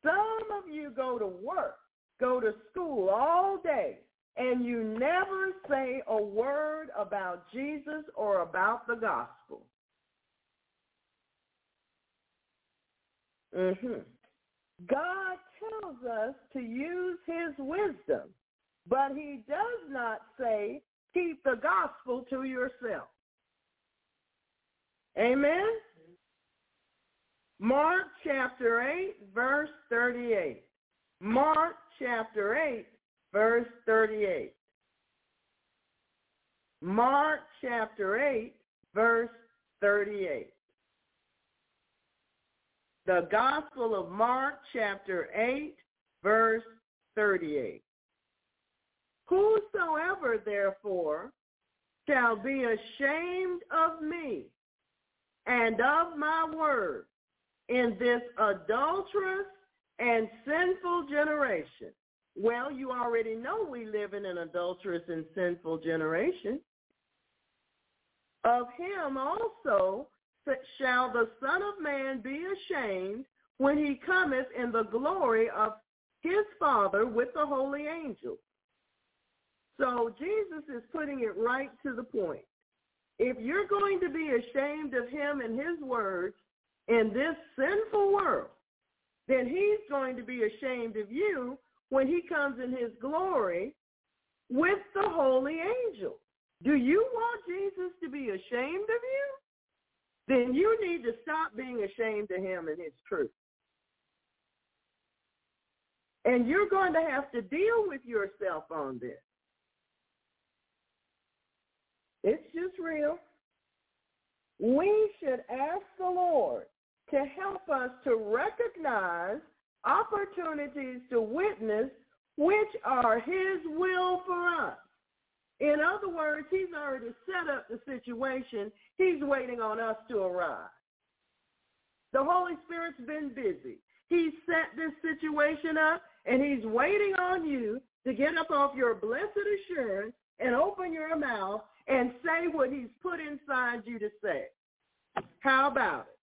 Some of you go to work, go to school all day, and you never say a word about Jesus or about the gospel. Mm-hmm. God tells us to use his wisdom, but he does not say keep the gospel to yourself. Amen? Mark chapter 8, verse 38. Mark chapter 8, verse 38. Mark chapter 8, verse 38. The Gospel of Mark chapter 8, verse 38. Whosoever therefore shall be ashamed of me and of my word in this adulterous and sinful generation. Well, you already know we live in an adulterous and sinful generation. Of him also shall the Son of Man be ashamed when he cometh in the glory of his Father with the holy angels. So Jesus is putting it right to the point. If you're going to be ashamed of him and his words in this sinful world, then he's going to be ashamed of you when he comes in his glory with the holy angels. Do you want Jesus to be ashamed of you? Then you need to stop being ashamed of him and his truth. And you're going to have to deal with yourself on this. It's just real. We should ask the Lord to help us to recognize opportunities to witness which are his will for us. In other words, he's already set up the situation. He's waiting on us to arrive. The Holy Spirit's been busy. He set this situation up, and he's waiting on you to get up off your blessed assurance and open your mouth and say what he's put inside you to say. How about it?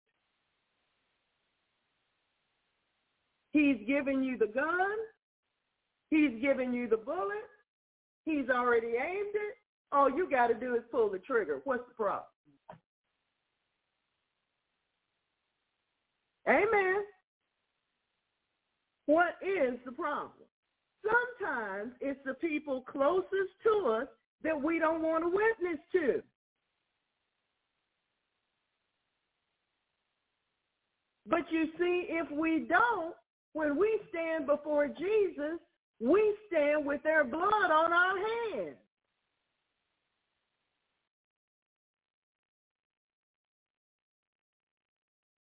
He's given you the gun. He's given you the bullet. He's already aimed it. All you got to do is pull the trigger. What's the problem? Amen. What is the problem? Sometimes it's the people closest to us that we don't want to witness to. But you see, if we don't, when we stand before Jesus, we stand with their blood on our hands.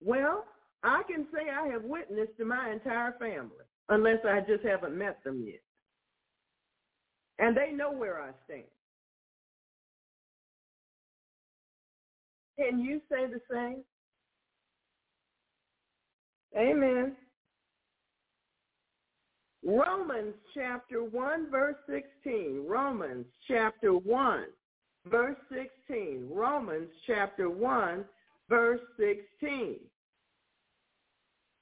Well, I can say I have witnessed to my entire family, unless I just haven't met them yet. And they know where I stand. Can you say the same? Amen. Romans chapter 1 verse 16. Romans chapter 1 verse 16. Romans chapter 1 verse 16.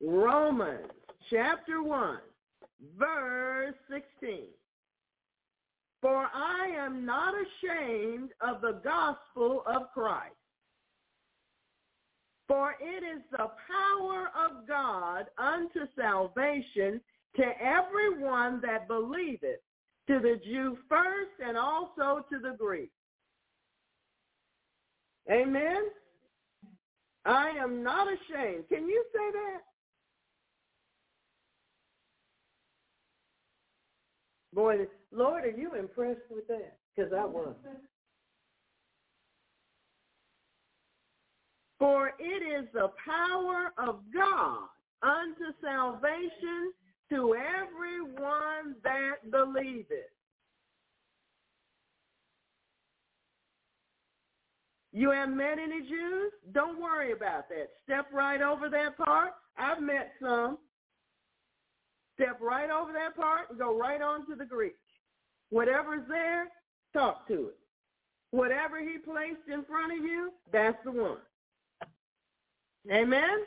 Romans chapter 1 verse 16. For I am not ashamed of the gospel of Christ. For it is the power of God unto salvation to everyone that believeth, to the Jew first and also to the Greek. Amen? I am not ashamed. Can you say that? Boy, Lord, are you impressed with that? Because I was. For it is the power of God unto salvation to everyone that believeth. You have met any Jews? Don't worry about that. Step right over that part. I've met some. Step right over that part and go right on to the Greek. Whatever's there, talk to it. Whatever he placed in front of you, that's the one. Amen?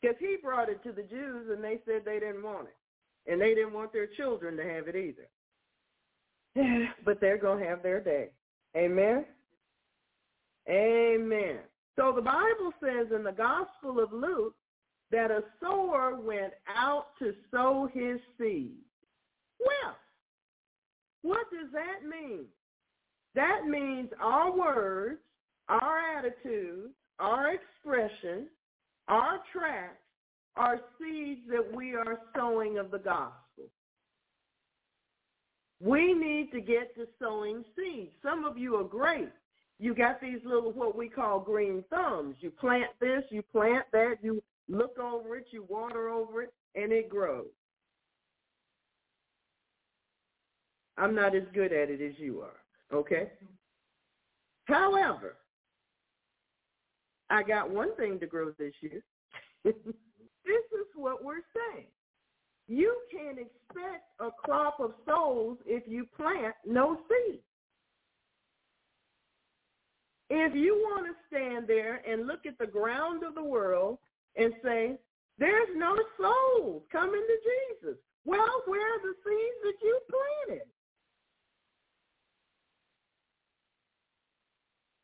Because he brought it to the Jews and they said they didn't want it. And they didn't want their children to have it either. but they're going to have their day. Amen? Amen. So the Bible says in the Gospel of Luke that a sower went out to sow his seed. Well, what does that mean? That means our words, our attitudes, our expression, our tracts are seeds that we are sowing of the gospel. We need to get to sowing seeds. Some of you are great. You got these little what we call green thumbs. You plant this, you plant that, you look over it, you water over it, and it grows. I'm not as good at it as you are, okay? However, I got one thing to grow this year. this is what we're saying. You can't expect a crop of souls if you plant no seed. If you want to stand there and look at the ground of the world and say, there's no souls coming to Jesus. Well, where are the seeds that you planted?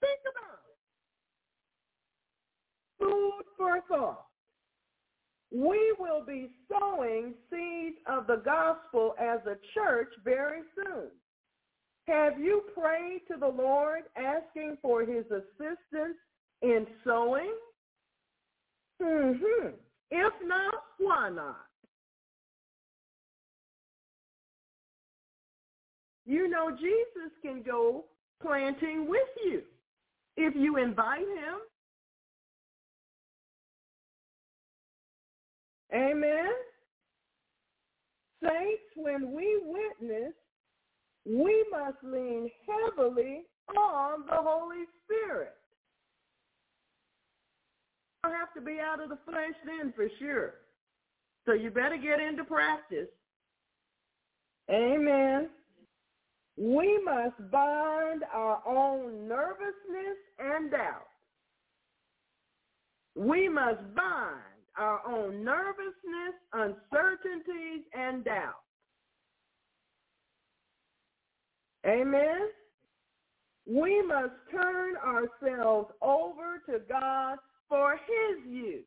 Think about it. Food for thought. We will be sowing seeds of the gospel as a church very soon. Have you prayed to the Lord asking for his assistance in sowing? Mm-hmm. If not, why not? You know Jesus can go planting with you if you invite him. Amen. Saints, when we witness, we must lean heavily on the Holy Spirit. You have to be out of the flesh then for sure. So you better get into practice. Amen. We must bind our own nervousness and doubt. We must bind our own nervousness, uncertainties, and doubt. Amen. We must turn ourselves over to God for his use.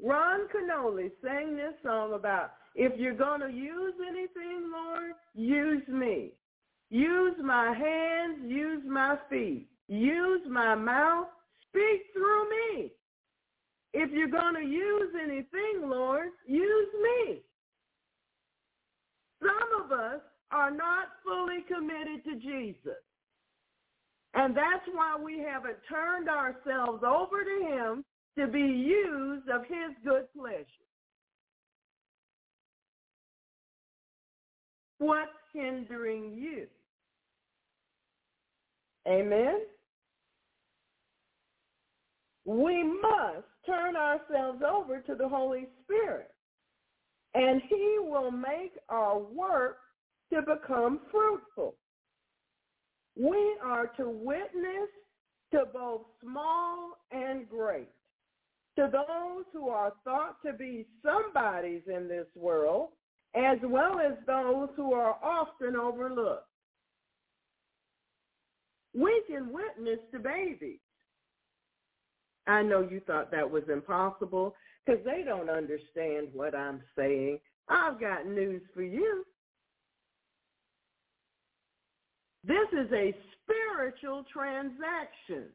Ron Kenoly sang this song about if you're going to use anything, Lord, use me. Use my hands, use my feet, use my mouth, speak through me. If you're going to use anything, Lord, use me. Some of us are not fully committed to Jesus. And that's why we haven't turned ourselves over to him to be used of his good pleasure. What's hindering you? Amen? We must turn ourselves over to the Holy Spirit, and he will make our work to become fruitful. We are to witness to both small and great to those who are thought to be somebodies in this world, as well as those who are often overlooked. We can witness to babies. I know you thought that was impossible because they don't understand what I'm saying. I've got news for you. This is a spiritual transaction.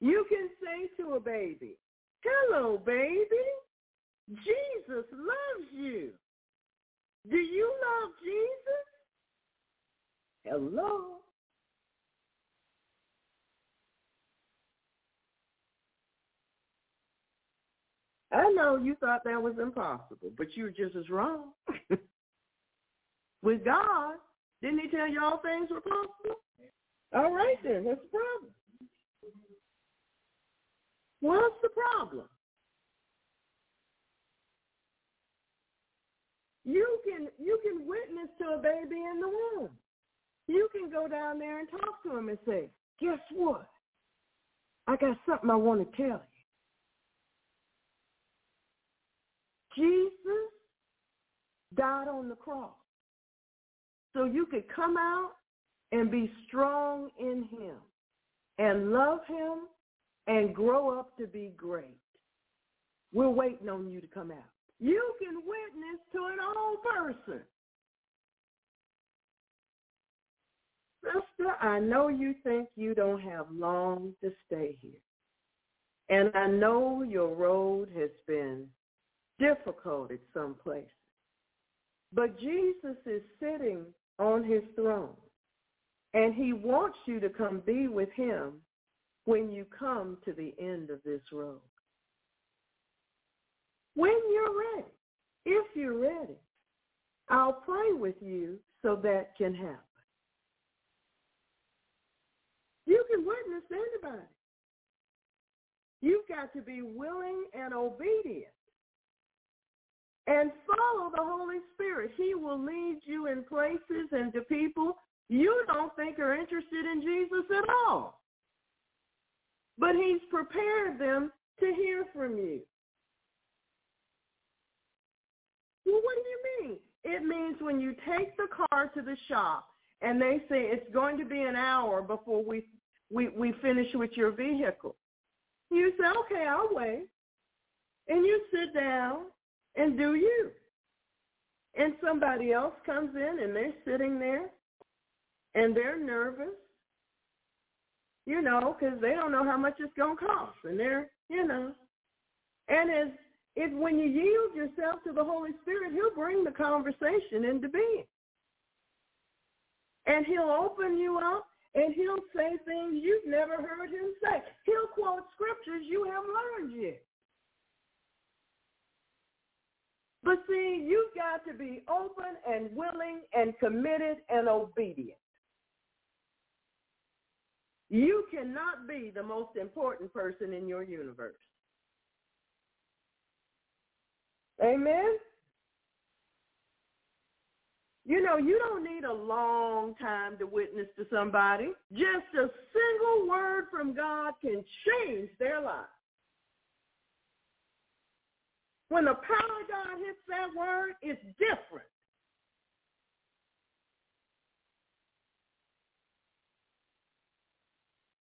You can say to a baby, hello, baby. Jesus loves you. Do you love Jesus? Hello. I know you thought that was impossible, but you were just as wrong. With God, didn't he tell you all things were possible? All right then, what's the problem? What's the problem? You can you can witness to a baby in the womb. You can go down there and talk to him and say, "Guess what? I got something I want to tell you." Jesus died on the cross so you could come out and be strong in him and love him and grow up to be great. We're waiting on you to come out. You can witness to an old person. Sister, I know you think you don't have long to stay here. And I know your road has been difficult at some places. But Jesus is sitting on his throne. And he wants you to come be with him when you come to the end of this road. When you're ready, if you're ready, I'll pray with you so that can happen. You can witness anybody. You've got to be willing and obedient. And follow the Holy Spirit. He will lead you in places and to people you don't think are interested in Jesus at all but he's prepared them to hear from you. Well, what do you mean? It means when you take the car to the shop and they say it's going to be an hour before we, we, we finish with your vehicle. You say, okay, I'll wait. And you sit down and do you. And somebody else comes in and they're sitting there and they're nervous you know, because they don't know how much it's going to cost. And they're, you know, and as if when you yield yourself to the Holy Spirit, he'll bring the conversation into being. And he'll open you up and he'll say things you've never heard him say. He'll quote scriptures you haven't learned yet. But see, you've got to be open and willing and committed and obedient. You cannot be the most important person in your universe. Amen? You know, you don't need a long time to witness to somebody. Just a single word from God can change their life. When the power of God hits that word, it's different.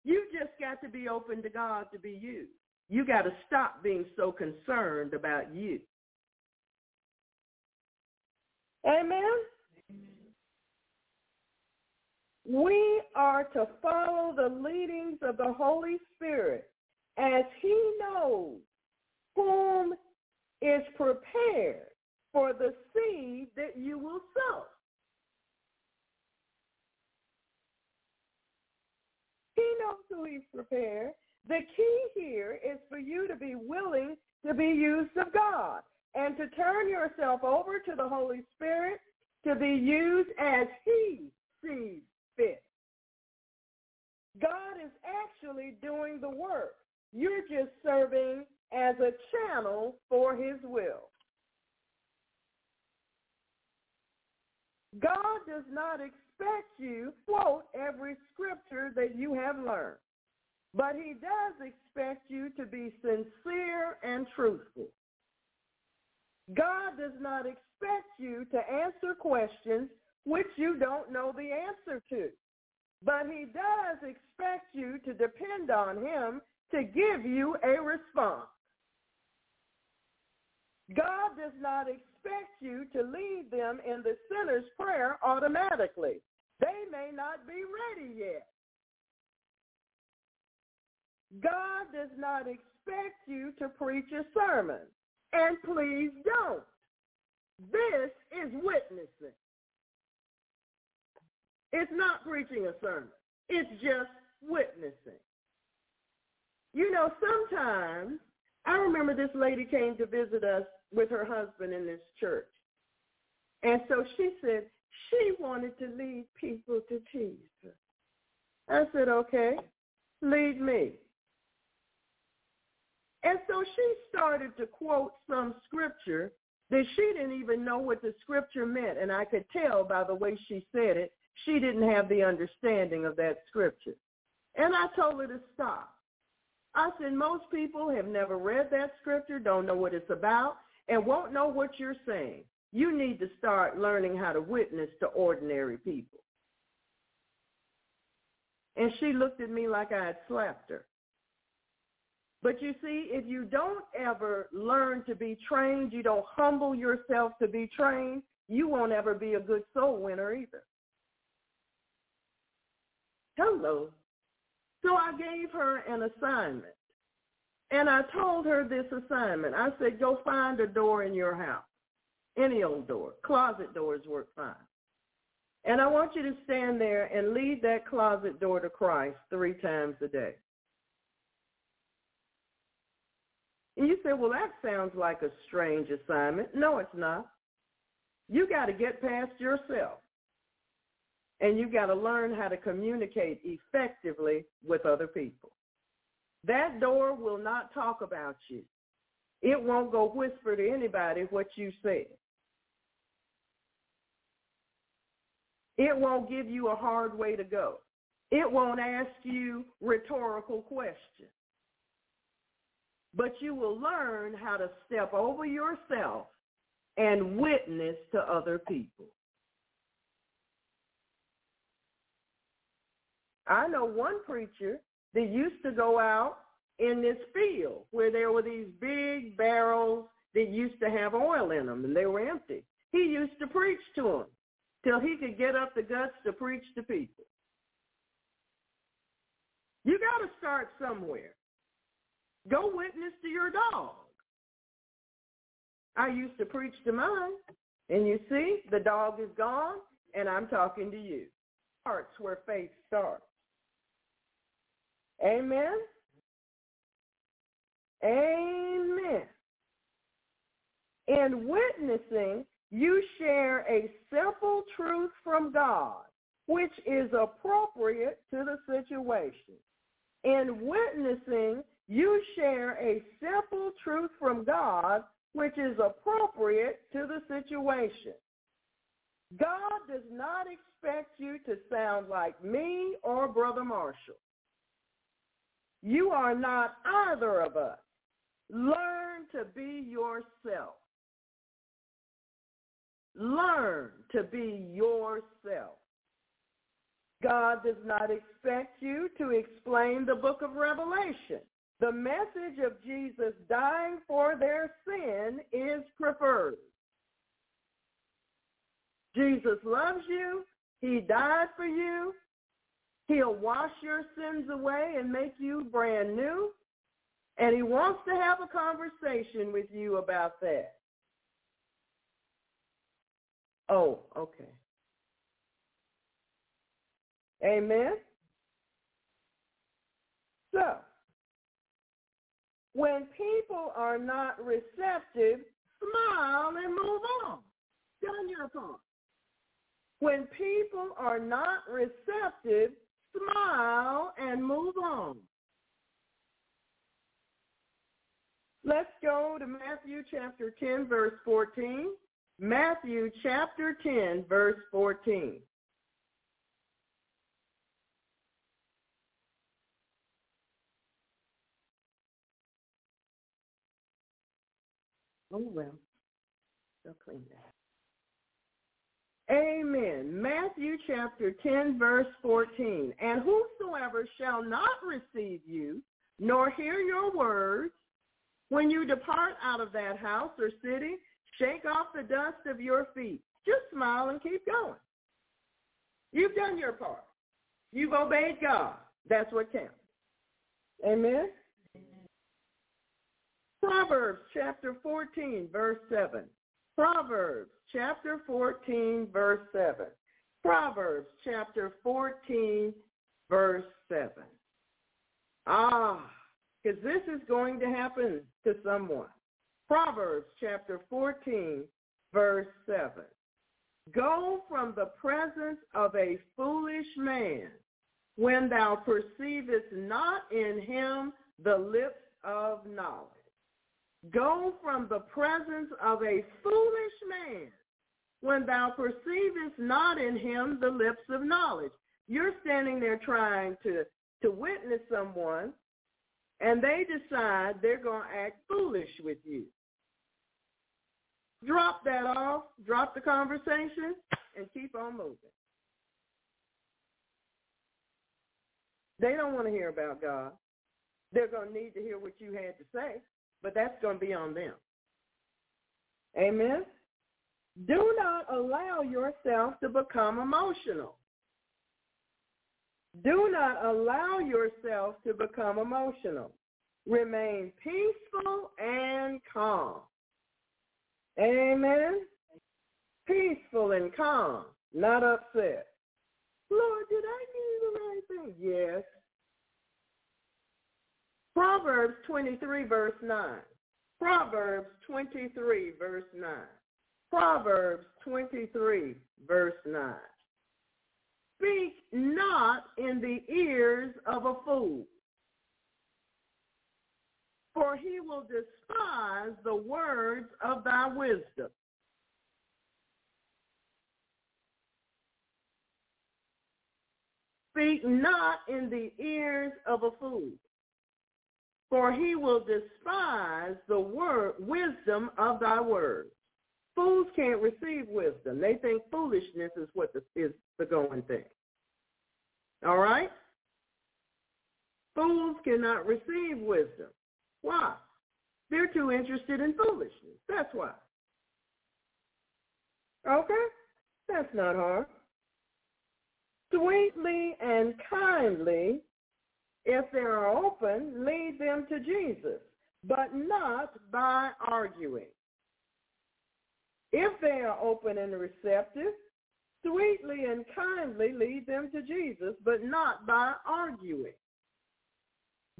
You just got to be open to God to be you. You got to stop being so concerned about you. Amen? We are to follow the leadings of the Holy Spirit as he knows whom is prepared for the seed that you will sow. He knows who he's prepared. The key here is for you to be willing to be used of God and to turn yourself over to the Holy Spirit to be used as he sees fit. God is actually doing the work. You're just serving as a channel for his will. God does not expect you to quote every scripture that you have learned, but he does expect you to be sincere and truthful. God does not expect you to answer questions which you don't know the answer to, but he does expect you to depend on him to give you a response. God does not expect you to lead them in the sinner's prayer automatically. They may not be ready yet. God does not expect you to preach a sermon. And please don't. This is witnessing. It's not preaching a sermon. It's just witnessing. You know, sometimes I remember this lady came to visit us with her husband in this church. And so she said she wanted to lead people to Jesus. I said, okay, lead me. And so she started to quote some scripture that she didn't even know what the scripture meant. And I could tell by the way she said it, she didn't have the understanding of that scripture. And I told her to stop. I said, most people have never read that scripture, don't know what it's about, and won't know what you're saying. You need to start learning how to witness to ordinary people. And she looked at me like I had slapped her. But you see, if you don't ever learn to be trained, you don't humble yourself to be trained, you won't ever be a good soul winner either. Hello. So I gave her an assignment. And I told her this assignment. I said, go find a door in your house. Any old door. Closet doors work fine. And I want you to stand there and lead that closet door to Christ three times a day. And you say, well, that sounds like a strange assignment. No, it's not. You got to get past yourself and you've got to learn how to communicate effectively with other people. That door will not talk about you. It won't go whisper to anybody what you said. It won't give you a hard way to go. It won't ask you rhetorical questions. But you will learn how to step over yourself and witness to other people. I know one preacher that used to go out in this field where there were these big barrels that used to have oil in them and they were empty. He used to preach to them till he could get up the guts to preach to people. You got to start somewhere. Go witness to your dog. I used to preach to mine, and you see, the dog is gone, and I'm talking to you. Starts where faith starts. Amen. Amen. In witnessing, you share a simple truth from God, which is appropriate to the situation. In witnessing, you share a simple truth from God, which is appropriate to the situation. God does not expect you to sound like me or Brother Marshall. You are not either of us. Learn to be yourself. Learn to be yourself. God does not expect you to explain the book of Revelation. The message of Jesus dying for their sin is preferred. Jesus loves you. He died for you. He'll wash your sins away and make you brand new. And he wants to have a conversation with you about that. Oh, okay. Amen. So, when people are not receptive, smile and move on. Done your part. When people are not receptive, smile and move on. Let's go to Matthew chapter 10, verse 14. Matthew chapter 10, verse 14. Oh, well, they'll clean that. Amen. Matthew chapter 10, verse 14. And whosoever shall not receive you, nor hear your words, when you depart out of that house or city, shake off the dust of your feet. Just smile and keep going. You've done your part. You've obeyed God. That's what counts. Amen. Proverbs chapter 14, verse 7. Proverbs chapter 14, verse 7. Proverbs chapter 14, verse 7. Ah, because this is going to happen to someone. Proverbs chapter 14, verse 7. Go from the presence of a foolish man when thou perceivest not in him the lips of knowledge. Go from the presence of a foolish man when thou perceivest not in him the lips of knowledge. You're standing there trying to, to witness someone, and they decide they're going to act foolish with you. Drop that off, drop the conversation, and keep on moving. They don't want to hear about God. They're going to need to hear what you had to say but that's going to be on them. Amen? Do not allow yourself to become emotional. Do not allow yourself to become emotional. Remain peaceful and calm. Amen? Peaceful and calm, not upset. Lord, did I do the right thing? Yes. Proverbs 23, verse 9. Proverbs 23, verse 9. Proverbs 23, verse 9. Speak not in the ears of a fool, for he will despise the words of thy wisdom. Speak not in the ears of a fool, for he will despise the word wisdom of thy words. Fools can't receive wisdom. They think foolishness is what the, is the going thing. All right? Fools cannot receive wisdom. Why? They're too interested in foolishness. That's why. Okay? That's not hard. Sweetly and kindly if they are open, lead them to Jesus, but not by arguing. If they are open and receptive, sweetly and kindly lead them to Jesus, but not by arguing.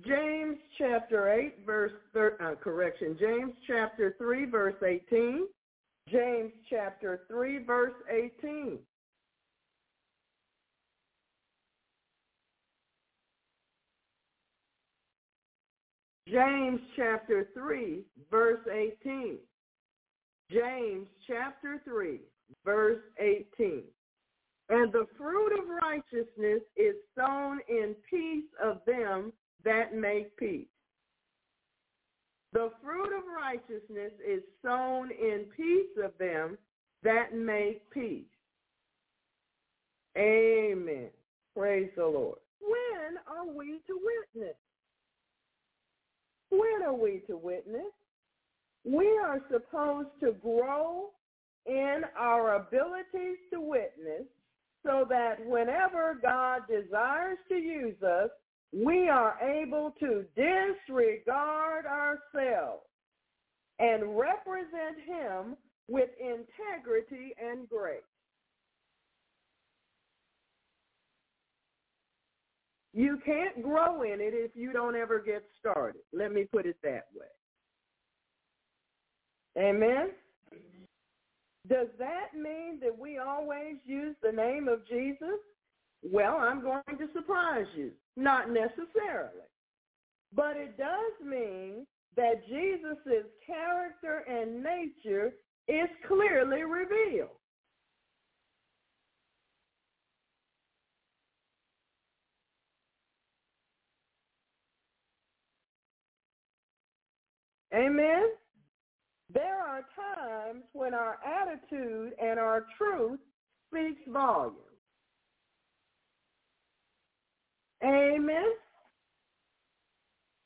James chapter 8 verse thir- uh, correction, James chapter 3 verse 18. James chapter 3 verse 18. James chapter 3, verse 18. James chapter 3, verse 18. And the fruit of righteousness is sown in peace of them that make peace. The fruit of righteousness is sown in peace of them that make peace. Amen. Praise the Lord. When are we to witness? When are we to witness? We are supposed to grow in our abilities to witness so that whenever God desires to use us, we are able to disregard ourselves and represent him with integrity and grace. You can't grow in it if you don't ever get started. Let me put it that way. Amen? Does that mean that we always use the name of Jesus? Well, I'm going to surprise you. Not necessarily. But it does mean that Jesus' character and nature is clearly revealed. Amen? There are times when our attitude and our truth speaks volume. Amen?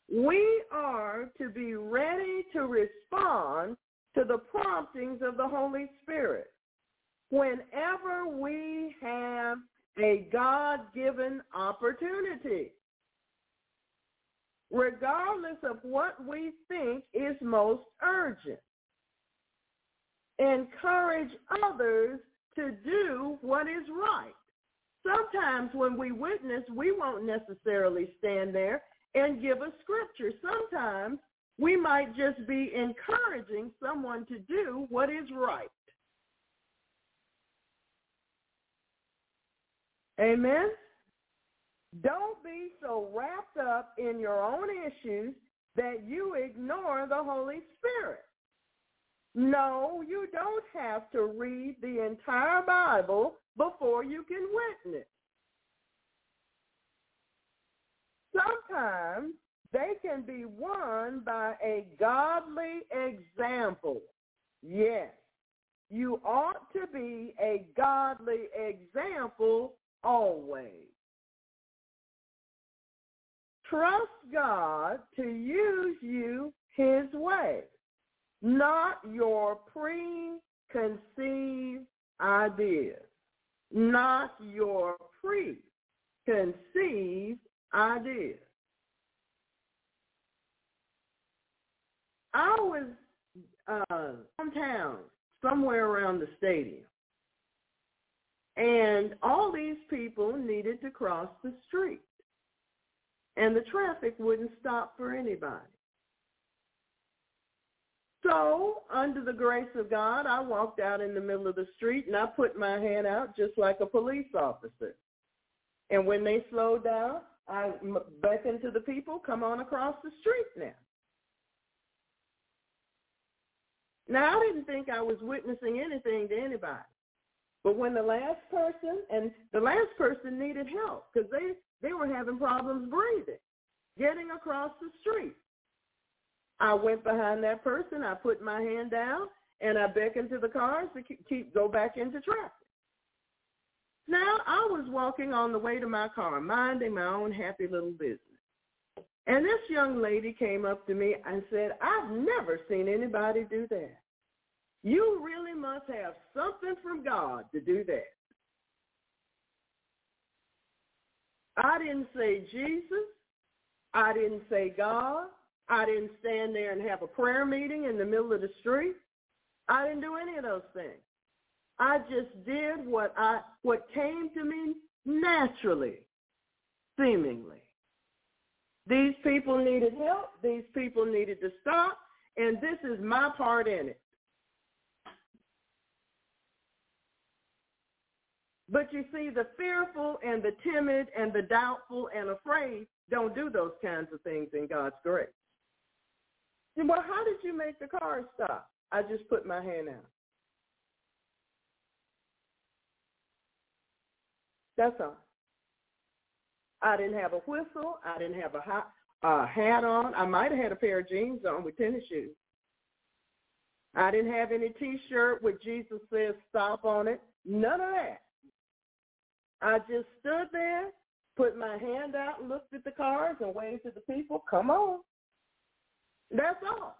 We are to be ready to respond to the promptings of the Holy Spirit whenever we have a God-given opportunity regardless of what we think is most urgent. Encourage others to do what is right. Sometimes when we witness, we won't necessarily stand there and give a scripture. Sometimes we might just be encouraging someone to do what is right. Amen? Don't be so wrapped up in your own issues that you ignore the Holy Spirit. No, you don't have to read the entire Bible before you can witness. Sometimes they can be won by a godly example. Yes, you ought to be a godly example always. Trust God to use you his way, not your preconceived ideas, not your preconceived ideas. I was uh, downtown, somewhere around the stadium, and all these people needed to cross the street and the traffic wouldn't stop for anybody. So, under the grace of God, I walked out in the middle of the street and I put my hand out just like a police officer. And when they slowed down, I beckoned to the people, come on across the street now. Now, I didn't think I was witnessing anything to anybody. But when the last person, and the last person needed help because they they were having problems breathing, getting across the street. I went behind that person. I put my hand down and I beckoned to the cars to keep go back into traffic. Now I was walking on the way to my car, minding my own happy little business. And this young lady came up to me and said, I've never seen anybody do that. You really must have something from God to do that. I didn't say Jesus. I didn't say God. I didn't stand there and have a prayer meeting in the middle of the street. I didn't do any of those things. I just did what I what came to me naturally, seemingly. These people needed help. These people needed to stop, and this is my part in it. But you see, the fearful and the timid and the doubtful and afraid don't do those kinds of things in God's grace. Well, how did you make the car stop? I just put my hand out. That's all. I didn't have a whistle. I didn't have a a hat on. I might have had a pair of jeans on with tennis shoes. I didn't have any T-shirt with Jesus says stop on it. None of that. I just stood there, put my hand out and looked at the cars and waved to the people, come on. That's all.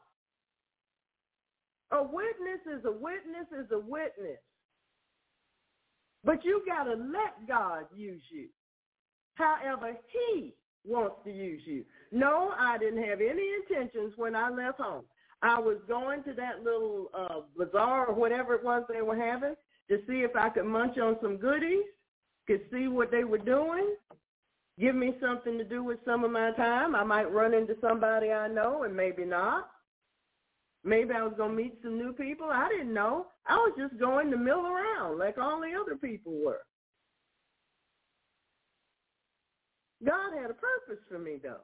A witness is a witness is a witness. But you got to let God use you however he wants to use you. No, I didn't have any intentions when I left home. I was going to that little uh, bazaar or whatever it was they were having to see if I could munch on some goodies, could see what they were doing, give me something to do with some of my time. I might run into somebody I know and maybe not. Maybe I was going to meet some new people. I didn't know. I was just going to mill around like all the other people were. God had a purpose for me, though.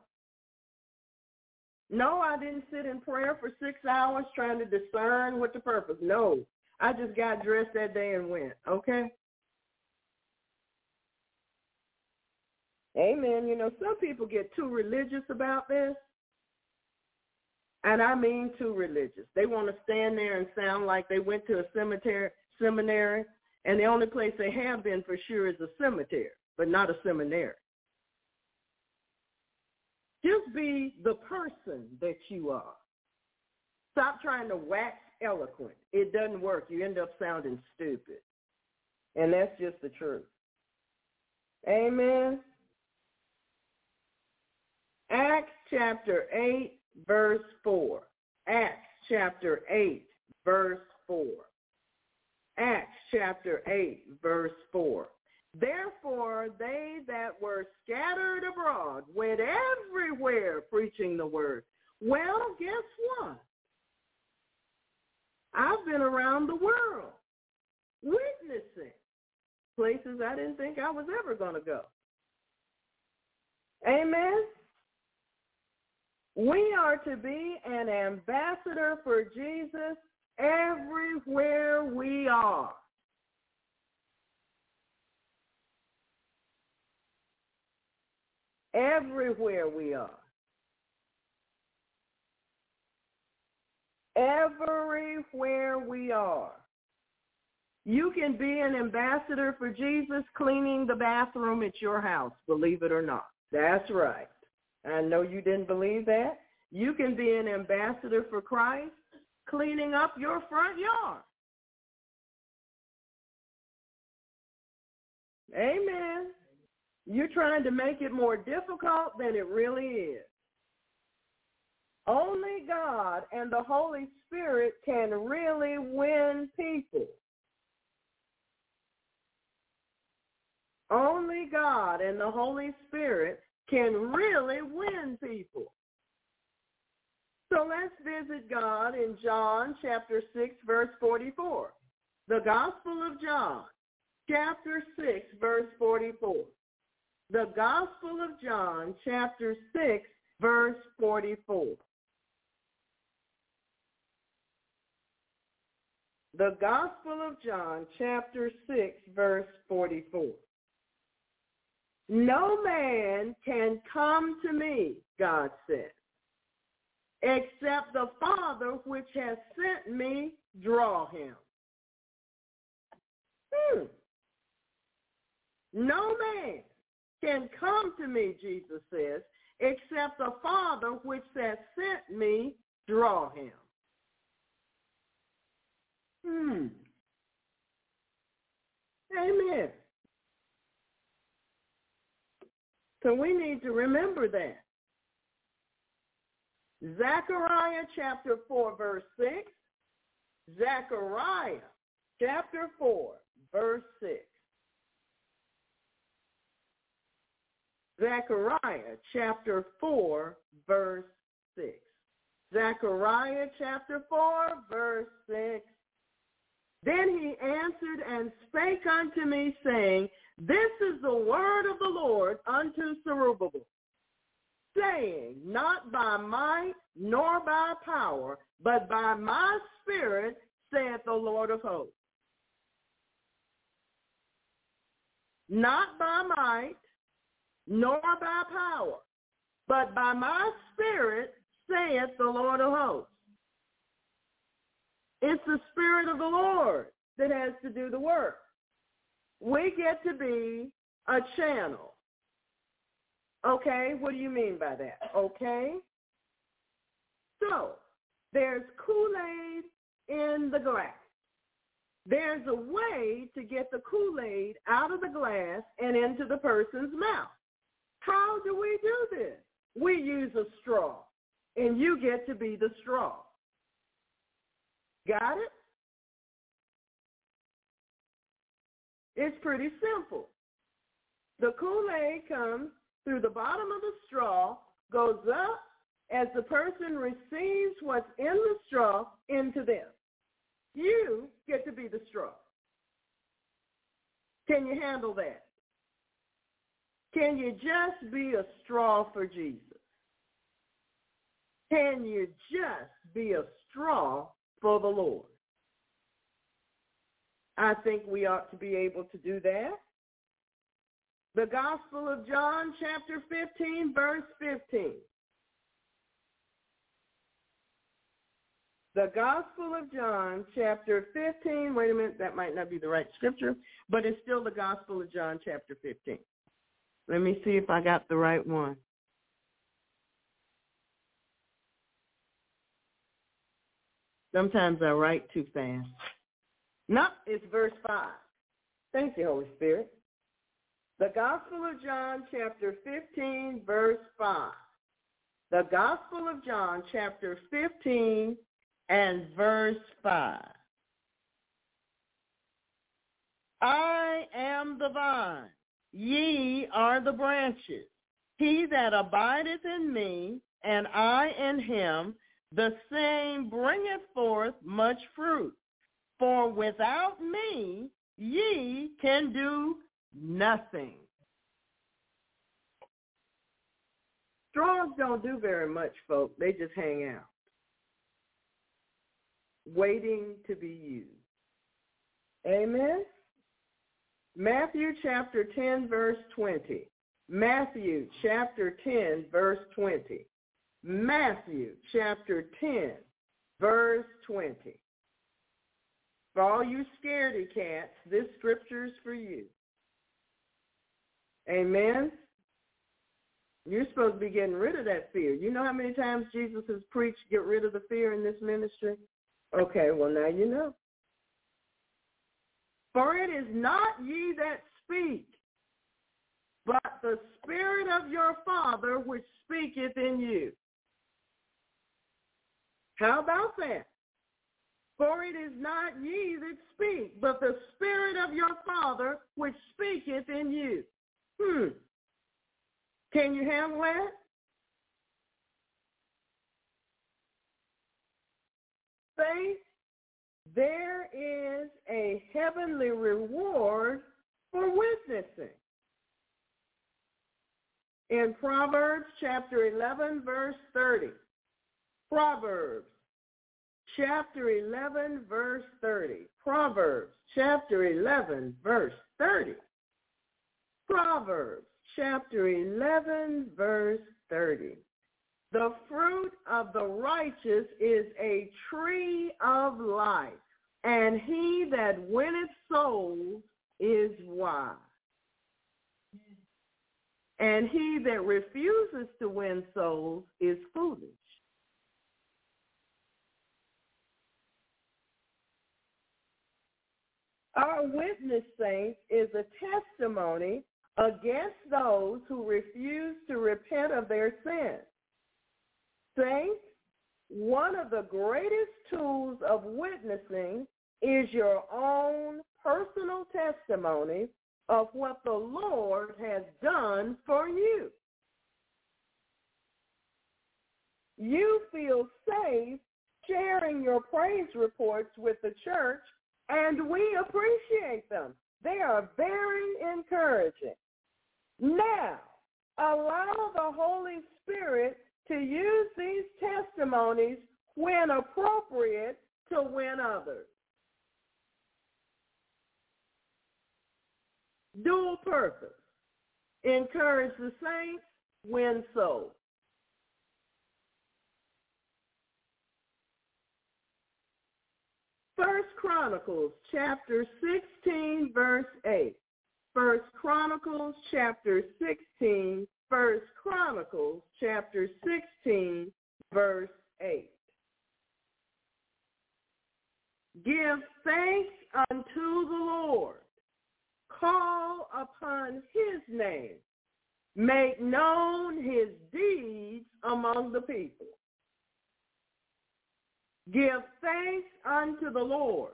No, I didn't sit in prayer for six hours trying to discern what the purpose. No, I just got dressed that day and went. Okay. Amen. You know, some people get too religious about this. And I mean too religious. They want to stand there and sound like they went to a cemetery seminary and the only place they have been for sure is a cemetery, but not a seminary. Just be the person that you are. Stop trying to wax eloquent. It doesn't work. You end up sounding stupid. And that's just the truth. Amen. Acts chapter 8, verse 4. Acts chapter 8, verse 4. Acts chapter 8, verse 4. Therefore, they that were scattered abroad went everywhere preaching the word. Well, guess what? I've been around the world witnessing places I didn't think I was ever going to go. Amen. We are to be an ambassador for Jesus everywhere we are. everywhere we are. Everywhere we are. You can be an ambassador for Jesus cleaning the bathroom at your house, believe it or not. That's right. I know you didn't believe that. You can be an ambassador for Christ cleaning up your front yard. Amen. You're trying to make it more difficult than it really is. Only God and the Holy Spirit can really win people. Only God and the Holy Spirit can really win people. So let's visit God in John chapter 6 verse 44. The Gospel of John chapter 6 verse 44 the Gospel of John, chapter 6, verse 44. The Gospel of John, chapter 6, verse 44. No man can come to me, God said, except the Father which has sent me draw him. Hmm. No man can come to me, Jesus says, except the Father which has sent me draw him. Hmm. Amen. So we need to remember that. Zechariah chapter 4 verse 6. Zechariah chapter 4 verse 6. Zechariah chapter 4, verse 6. Zechariah chapter 4, verse 6. Then he answered and spake unto me, saying, This is the word of the Lord unto Zerubbabel, saying, Not by might nor by power, but by my spirit, saith the Lord of hosts. Not by might, nor by power, but by my spirit, saith the Lord of hosts. It's the spirit of the Lord that has to do the work. We get to be a channel. Okay, what do you mean by that? Okay? So, there's Kool-Aid in the glass. There's a way to get the Kool-Aid out of the glass and into the person's mouth. How do we do this? We use a straw, and you get to be the straw. Got it? It's pretty simple. The Kool-Aid comes through the bottom of the straw, goes up as the person receives what's in the straw into them. You get to be the straw. Can you handle that? Can you just be a straw for Jesus? Can you just be a straw for the Lord? I think we ought to be able to do that. The Gospel of John, chapter 15, verse 15. The Gospel of John, chapter 15. Wait a minute, that might not be the right scripture, but it's still the Gospel of John, chapter 15. Let me see if I got the right one. Sometimes I write too fast. No, it's verse 5. Thank you, Holy Spirit. The Gospel of John, chapter 15, verse 5. The Gospel of John, chapter 15, and verse 5. I am the vine, ye are the branches. He that abideth in me, and I in him, the same bringeth forth much fruit. For without me ye can do nothing. Straws don't do very much, folks. They just hang out waiting to be used. Amen? Matthew chapter 10, verse 20. Matthew chapter 10, verse 20. Matthew chapter 10, verse 20. For all you scaredy cats, this scripture is for you. Amen? You're supposed to be getting rid of that fear. You know how many times Jesus has preached, get rid of the fear in this ministry? Okay, well now you know. For it is not ye that speak, but the Spirit of your Father which speaketh in you. How about that? For it is not ye that speak, but the Spirit of your Father which speaketh in you. Hmm. Can you handle that? faith, there is a heavenly reward for witnessing. In Proverbs chapter 11, verse 30. Proverbs chapter 11, verse 30. Proverbs chapter 11, verse 30. Proverbs chapter 11, verse 30. The fruit of the righteous is a tree of life, and he that winneth souls is wise. And he that refuses to win souls is foolish. Our witness, saints, is a testimony against those who refuse to repent of their sins. Saints, one of the greatest tools of witnessing is your own personal testimony of what the Lord has done for you. You feel safe sharing your praise reports with the church, and we appreciate them. They are very encouraging. Now, allow the Holy Spirit to use these testimonies when appropriate to win others. Dual purpose. Encourage the saints, win souls. First Chronicles chapter 16 verse 8. First Chronicles chapter 16, First Chronicles chapter 16 verse 8. Give thanks unto the Lord. Call upon his name. Make known his deeds among the people. Give thanks unto the Lord.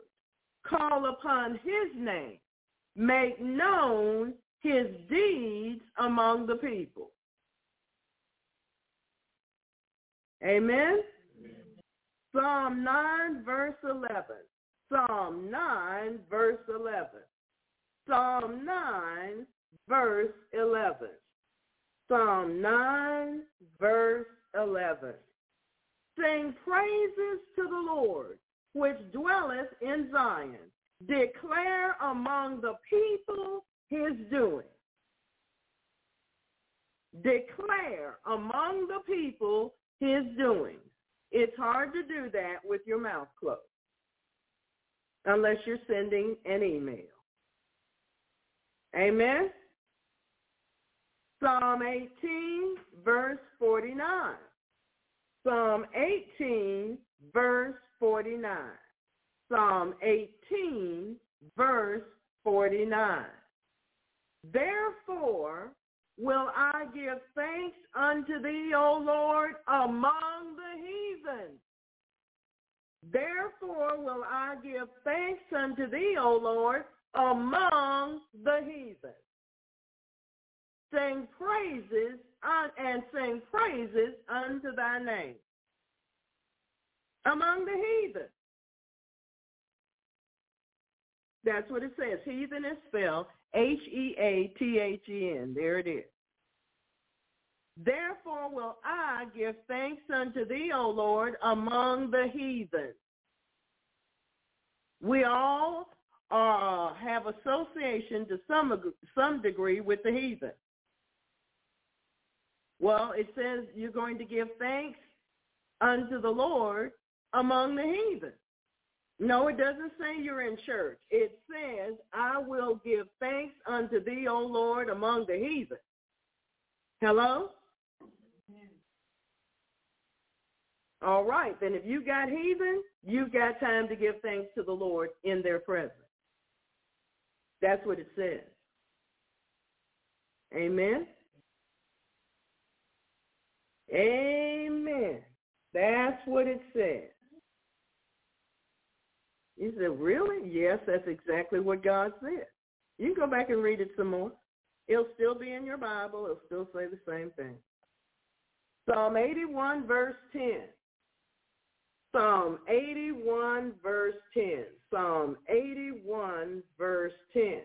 Call upon his name. Make known his deeds among the people. Amen? Psalm 9, verse 11. Psalm 9, verse 11. Psalm 9, verse 11. Psalm 9, verse 11. Sing praises to the Lord, which dwelleth in Zion. Declare among the people his doing. Declare among the people his doing. It's hard to do that with your mouth closed unless you're sending an email. Amen? Psalm 18, verse 49. Psalm 18, verse 49. Psalm 18, verse 49. Therefore will I give thanks unto thee, O Lord, among the heathen. Therefore will I give thanks unto thee, O Lord, among the heathen. Sing praises and sing praises unto thy name. Among the heathen. That's what it says. Heathen is spelled H-E-A-T-H-E-N. There it is. Therefore will I give thanks unto thee, O Lord, among the heathen. We all uh, have association to some, some degree with the heathen. Well, it says you're going to give thanks unto the Lord among the heathen. No, it doesn't say you're in church. It says, I will give thanks unto thee, O Lord, among the heathen. Hello? All right, then if you got heathen, you've got time to give thanks to the Lord in their presence. That's what it says. Amen? Amen. That's what it says. You said, really? Yes, that's exactly what God said. You can go back and read it some more. It'll still be in your Bible. It'll still say the same thing. Psalm 81, verse 10. Psalm 81, verse 10. Psalm 81, verse 10.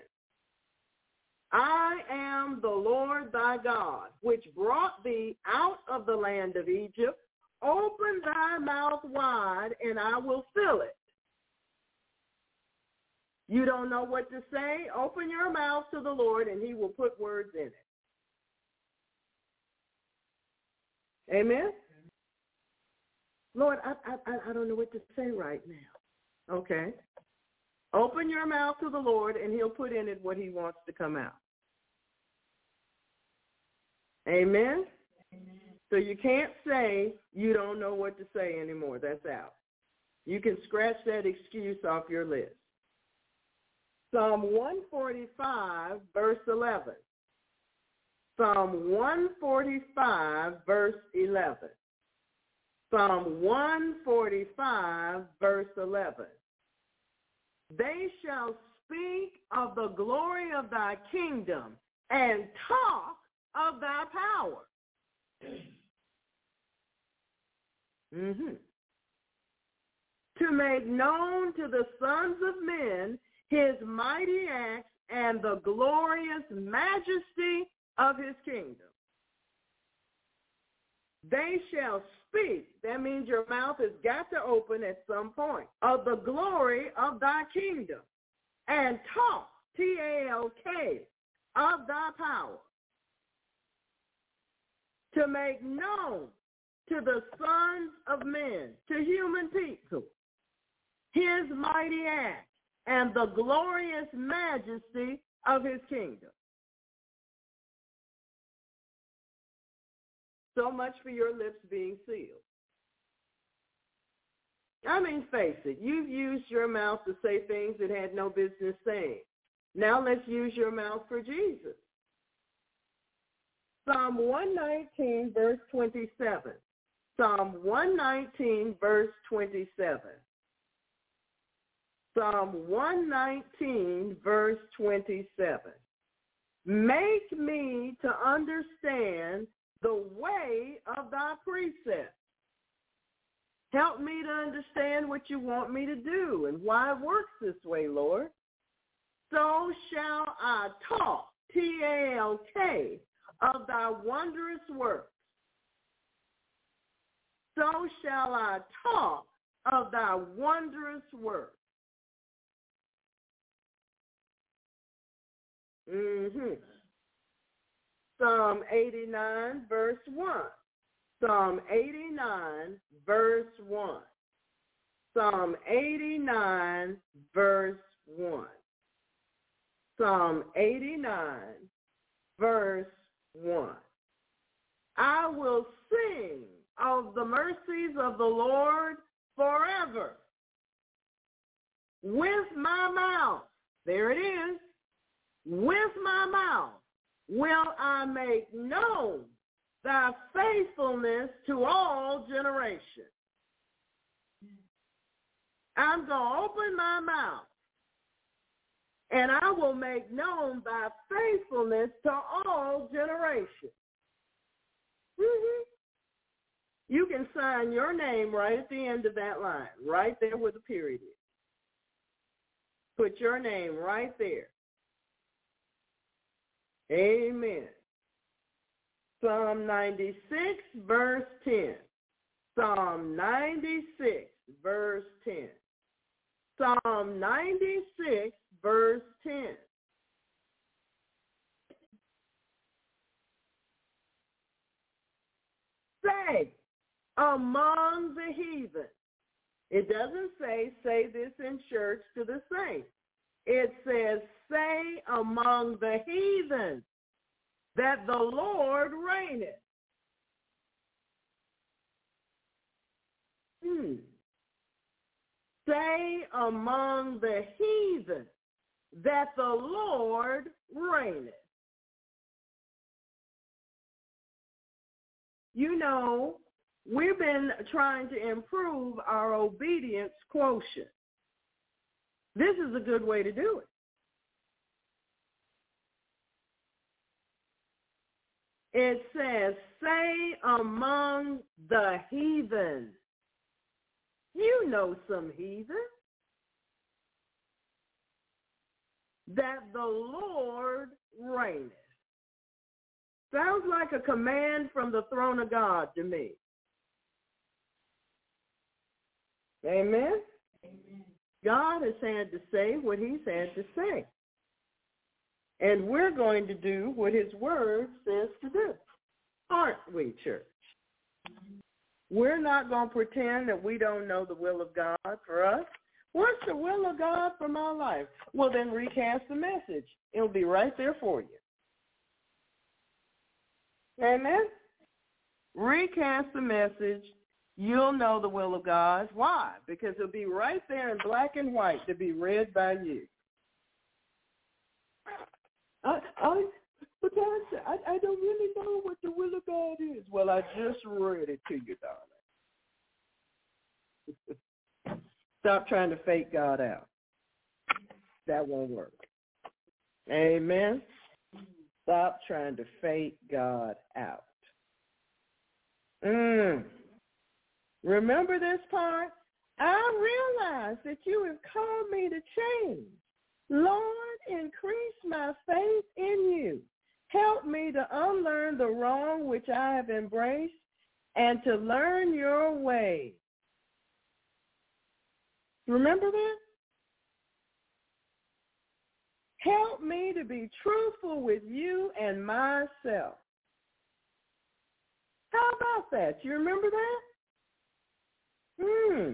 I am the Lord thy God, which brought thee out of the land of Egypt. Open thy mouth wide, and I will fill it. You don't know what to say? Open your mouth to the Lord, and he will put words in it. Amen? Lord, I, I, I don't know what to say right now. Okay. Open your mouth to the Lord, and he'll put in it what he wants to come out. Amen? So you can't say you don't know what to say anymore. That's out. You can scratch that excuse off your list. Psalm 145, verse 11. Psalm 145, verse 11. Psalm 145, verse 11. They shall speak of the glory of thy kingdom and talk of thy power. Mm-hmm. To make known to the sons of men his mighty acts and the glorious majesty of his kingdom. They shall speak. That means your mouth has got to open at some point. Of the glory of thy kingdom. And talk, T-A-L-K, of thy power. To make known to the sons of men, to human people, his mighty act and the glorious majesty of his kingdom. So much for your lips being sealed. I mean, face it, you've used your mouth to say things it had no business saying. Now let's use your mouth for Jesus. Psalm 119, verse 27. Psalm 119, verse 27. Psalm 119, verse 27. Make me to understand the way of thy precepts. Help me to understand what you want me to do and why it works this way, Lord. So shall I talk, T-A-L-K, of thy wondrous works. So shall I talk of thy wondrous works. Mm-hmm. Psalm 89, verse 1. Psalm 89, verse 1. Psalm 89, verse 1. Psalm 89, verse 1. I will sing of the mercies of the Lord forever. With my mouth, there it is, with my mouth will I make known thy faithfulness to all generations. I'm going to open my mouth and I will make known thy faithfulness to all generations. Mm-hmm. You can sign your name right at the end of that line, right there where the period is. Put your name right there. Amen. Psalm 96, verse 10. Psalm 96, verse 10. Psalm 96, verse 10. Say among the heathen. It doesn't say, say this in church to the saints. It says, say among the heathen that the Lord reigneth. Hmm. Say among the heathen that the Lord reigneth. You know, we've been trying to improve our obedience quotient. This is a good way to do it. It says, say among the heathen. You know some heathen. That the Lord reigneth. Sounds like a command from the throne of God to me. Amen? Amen. God has had to say what he's had to say. And we're going to do what his word says to do. Aren't we, church? We're not going to pretend that we don't know the will of God for us. What's the will of God for my life? Well, then recast the message. It'll be right there for you. Amen? Recast the message you'll know the will of God. Why? Because it'll be right there in black and white to be read by you. I, I, but I, I don't really know what the will of God is. Well, I just read it to you, darling. Stop trying to fake God out. That won't work. Amen. Stop trying to fake God out. Mm. Remember this part? I realize that you have called me to change. Lord, increase my faith in you. Help me to unlearn the wrong which I have embraced and to learn your way. Remember that? Help me to be truthful with you and myself. How about that? You remember that? Hmm.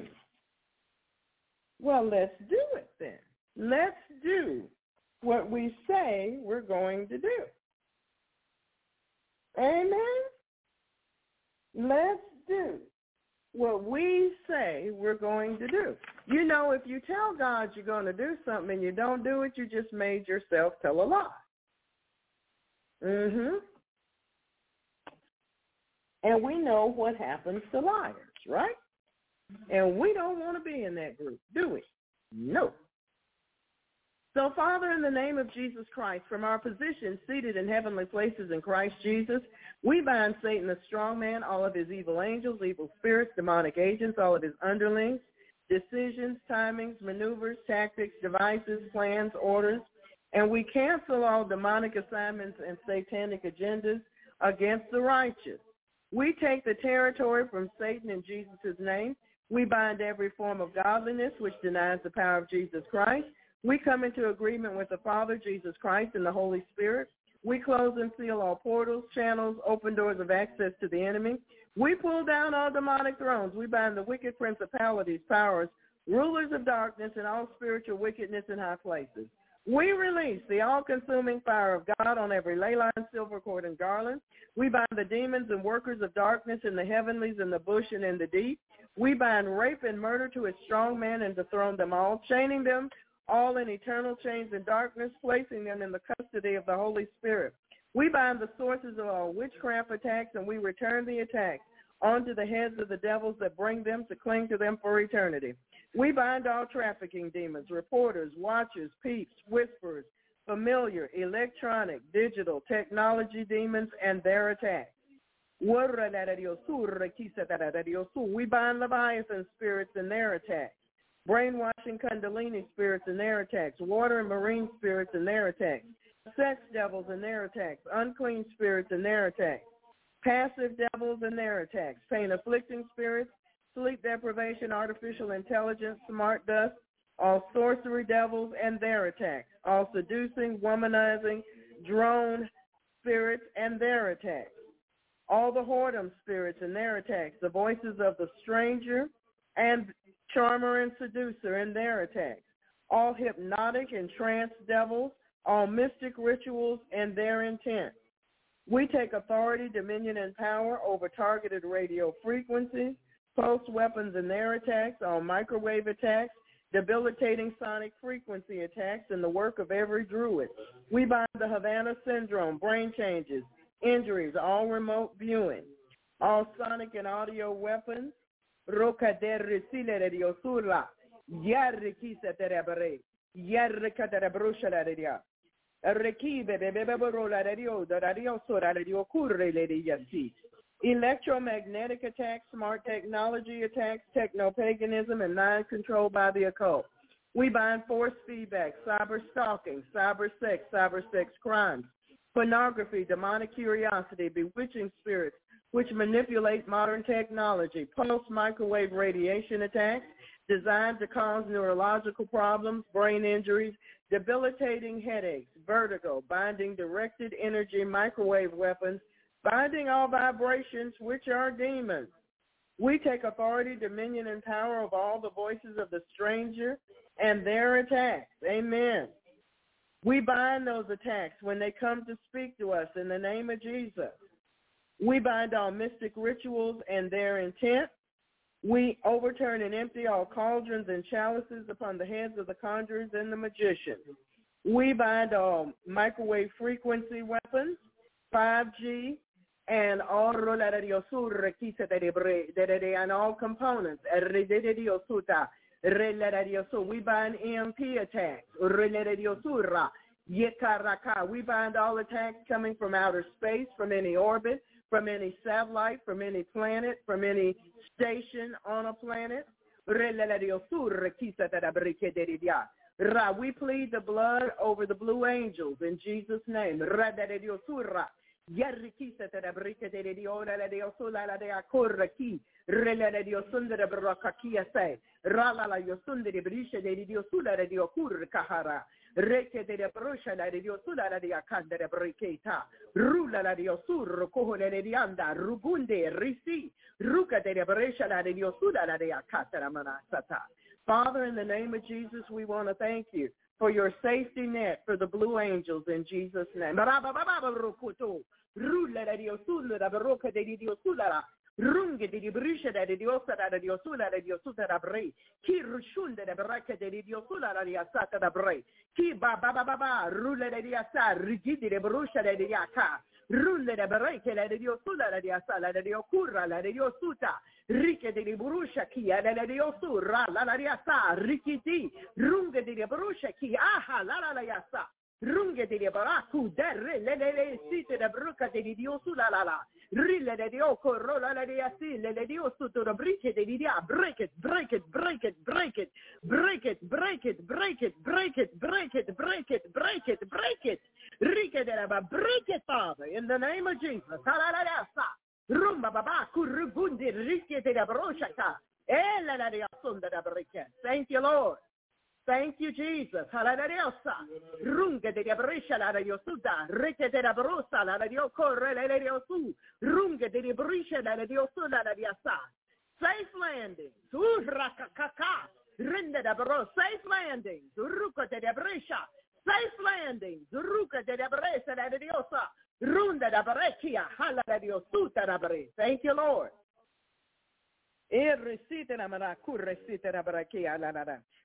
Well, let's do it then. Let's do what we say we're going to do. Amen? Let's do what we say we're going to do. You know, if you tell God you're going to do something and you don't do it, you just made yourself tell a lie. Mhm. And we know what happens to liars, right? And we don't want to be in that group, do we? No. So, Father, in the name of Jesus Christ, from our position seated in heavenly places in Christ Jesus, we bind Satan, the strong man, all of his evil angels, evil spirits, demonic agents, all of his underlings, decisions, timings, maneuvers, tactics, devices, plans, orders, and we cancel all demonic assignments and satanic agendas against the righteous. We take the territory from Satan in Jesus' name. We bind every form of godliness which denies the power of Jesus Christ. We come into agreement with the Father, Jesus Christ, and the Holy Spirit. We close and seal all portals, channels, open doors of access to the enemy. We pull down all demonic thrones. We bind the wicked principalities, powers, rulers of darkness, and all spiritual wickedness in high places. We release the all-consuming fire of God on every ley line, silver cord, and garland. We bind the demons and workers of darkness in the heavenlies, in the bush, and in the deep. We bind rape and murder to its strong man and dethrone them all, chaining them all in eternal chains and darkness, placing them in the custody of the Holy Spirit. We bind the sources of all witchcraft attacks, and we return the attacks onto the heads of the devils that bring them to cling to them for eternity. We bind all trafficking demons, reporters, watchers, peeps, whisperers, familiar, electronic, digital, technology demons, and their attacks. We bind Leviathan spirits and their attacks brainwashing kundalini spirits and their attacks, water and marine spirits and their attacks, sex devils and their attacks, unclean spirits and their attacks, passive devils and their attacks, pain afflicting spirits, sleep deprivation, artificial intelligence, smart dust, all sorcery devils and their attacks, all seducing, womanizing, drone spirits and their attacks, all the whoredom spirits and their attacks, the voices of the stranger and charmer and seducer in their attacks, all hypnotic and trance devils, all mystic rituals and their intent. We take authority, dominion, and power over targeted radio frequencies, pulse weapons and their attacks, all microwave attacks, debilitating sonic frequency attacks, and the work of every druid. We bind the Havana syndrome, brain changes, injuries, all remote viewing, all sonic and audio weapons, roka der silere dio surla yarre kisa terebere yarre kadere brusha dia rekibe bebe borola dio da dio sora dio curre le yasi electromagnetic attacks smart technology attacks techno-paganism and mind control by the occult. We bind force feedback cyber stalking cyber sex cyber sex crimes pornography demonic curiosity bewitching spirits which manipulate modern technology, pulse microwave radiation attacks designed to cause neurological problems, brain injuries, debilitating headaches, vertigo, binding directed energy microwave weapons, binding all vibrations which are demons. We take authority, dominion, and power of all the voices of the stranger and their attacks. Amen. We bind those attacks when they come to speak to us in the name of Jesus. We bind all mystic rituals and their intent. We overturn and empty all cauldrons and chalices upon the heads of the conjurers and the magicians. We bind all microwave frequency weapons, 5G, and all and all components. We bind EMP attacks. We bind all attacks coming from outer space, from any orbit, from any satellite, from any planet, from any station on a planet. We plead the blood over the blue angels in Jesus' name. Reke de la de la de acanda de. Rula la de dianda, rugunde, risi. De la de la de manasata. Father, in the name of Jesus, we want to thank you for your safety net for the blue angels in Jesus' name. Runge di ribrisce da diosa da diosula da diosuta da brei. Chi rushunde da bracca di diosula da diasata da brei. Chi ba ba ba ba ba rulle da diasa rigidi de bruscia da diaca. Rulle da brei che la diosula da diasala da diocurra la diosuta. Ricche di bruscia chi è la diosura la la diasa ricchiti. Runge di bruscia chi aha la la la diasa. Runge di baracu derre le le le site da bruca di diosu la la la. Rille de dio corro la la di asile le dio sotto da briche di dia break it break it break it break it break it break it break it break it break it break it break it break it Rike de la break it father in the name of Jesus. Sa. Rumba baba kurgundi rike de broshaka. Ella la di asonda da break Thank you Lord. Thank you, Jesus. Halalariosa. Runga de Gabrisha la Yosuda. Rete de la Brosa la Dioko Releriosu. Runga de Gabrisha la Diosuda la Diasa. Safe landing. Urakakaka. Rinde de Bro. Safe landing. Ruko de Gabrisha. Safe landing. Ruka de Gabresa la Diosa. Runda da Breccia. Halariosuta da Bre. Thank you, Lord.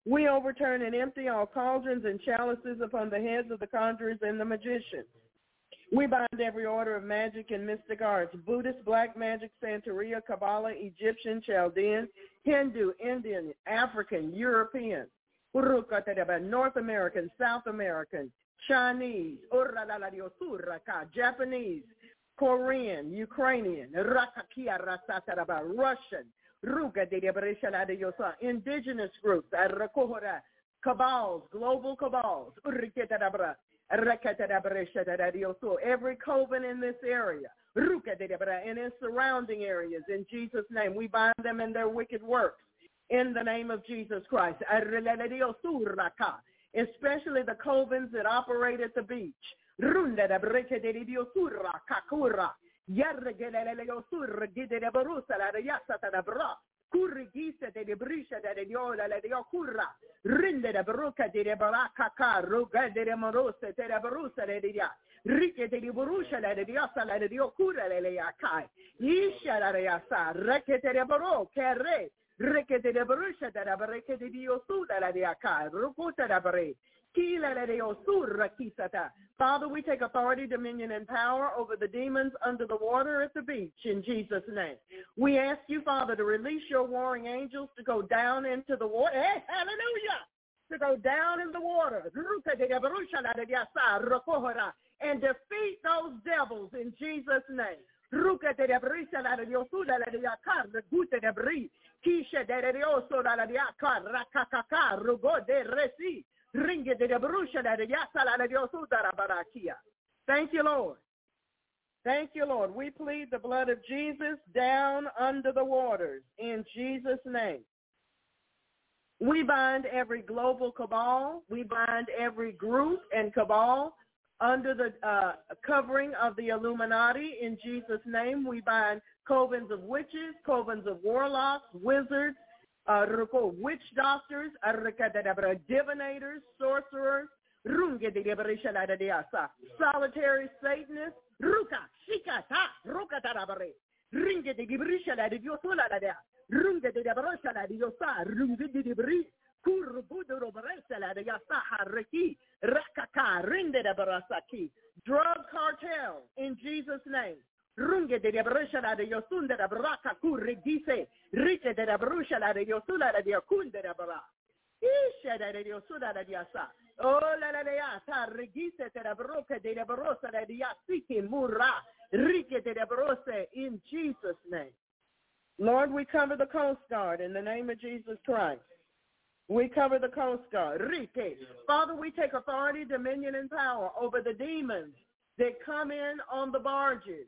We overturn and empty all cauldrons and chalices upon the heads of the conjurers and the magicians. We bind every order of magic and mystic arts, Buddhist, black magic, Santeria, Kabbalah, Egyptian, Chaldean, Hindu, Indian, African, European, North American, South American, Chinese, Japanese, Korean, Ukrainian, Russian, Ruga de Yosa, indigenous groups, Arrakohora, cabals, global cabals, every coven in this area, and in surrounding areas, in Jesus' name, we bind them in their wicked works. In the name of Jesus Christ. Especially the covens that operate at the beach kurigisa de debrisha de diola la diocurra rinde de bruca de baraka ka ruga de morose de brusa de dia rike de burusha la diosa la diocurra le ya kai isha la ya sa reke de baro kere reke de burusha de bareke de diosu la ya rukuta de bare Father, we take authority, dominion, and power over the demons under the water at the beach in Jesus' name. We ask you, Father, to release your warring angels to go down into the water. Eh, hey, hallelujah! To go down in the water and defeat those devils in Jesus' name. Thank you, Lord. Thank you, Lord. We plead the blood of Jesus down under the waters in Jesus' name. We bind every global cabal. We bind every group and cabal under the uh, covering of the Illuminati in Jesus' name. We bind covens of witches, covens of warlocks, wizards, uh, witch doctors, divinators, sorcerers, solitary Satanists, ruka, shikata, rukatarabare, ringe de dibrishala de diosola la dea, runge de debroshala de diosa, runge de dibri, kurbuduro bresala de yasa hariki, rakaka, rinde de barasaki, drug cartel in Jesus' name. Runge de brusha la de yosunda da braka kurri gise. Rite de la brusha la de yosula la de yakunde da bra. Isha da de yosula la de yasa. Oh la la de yasa. Rigise de la broca de la brosa la de yasiki murra. Rike de la brose in Jesus' name. Lord, we cover the Coast Guard in the name of Jesus Christ. We cover the Coast Guard. Rike. Father, we take authority, dominion, and power over the demons that come in on the barges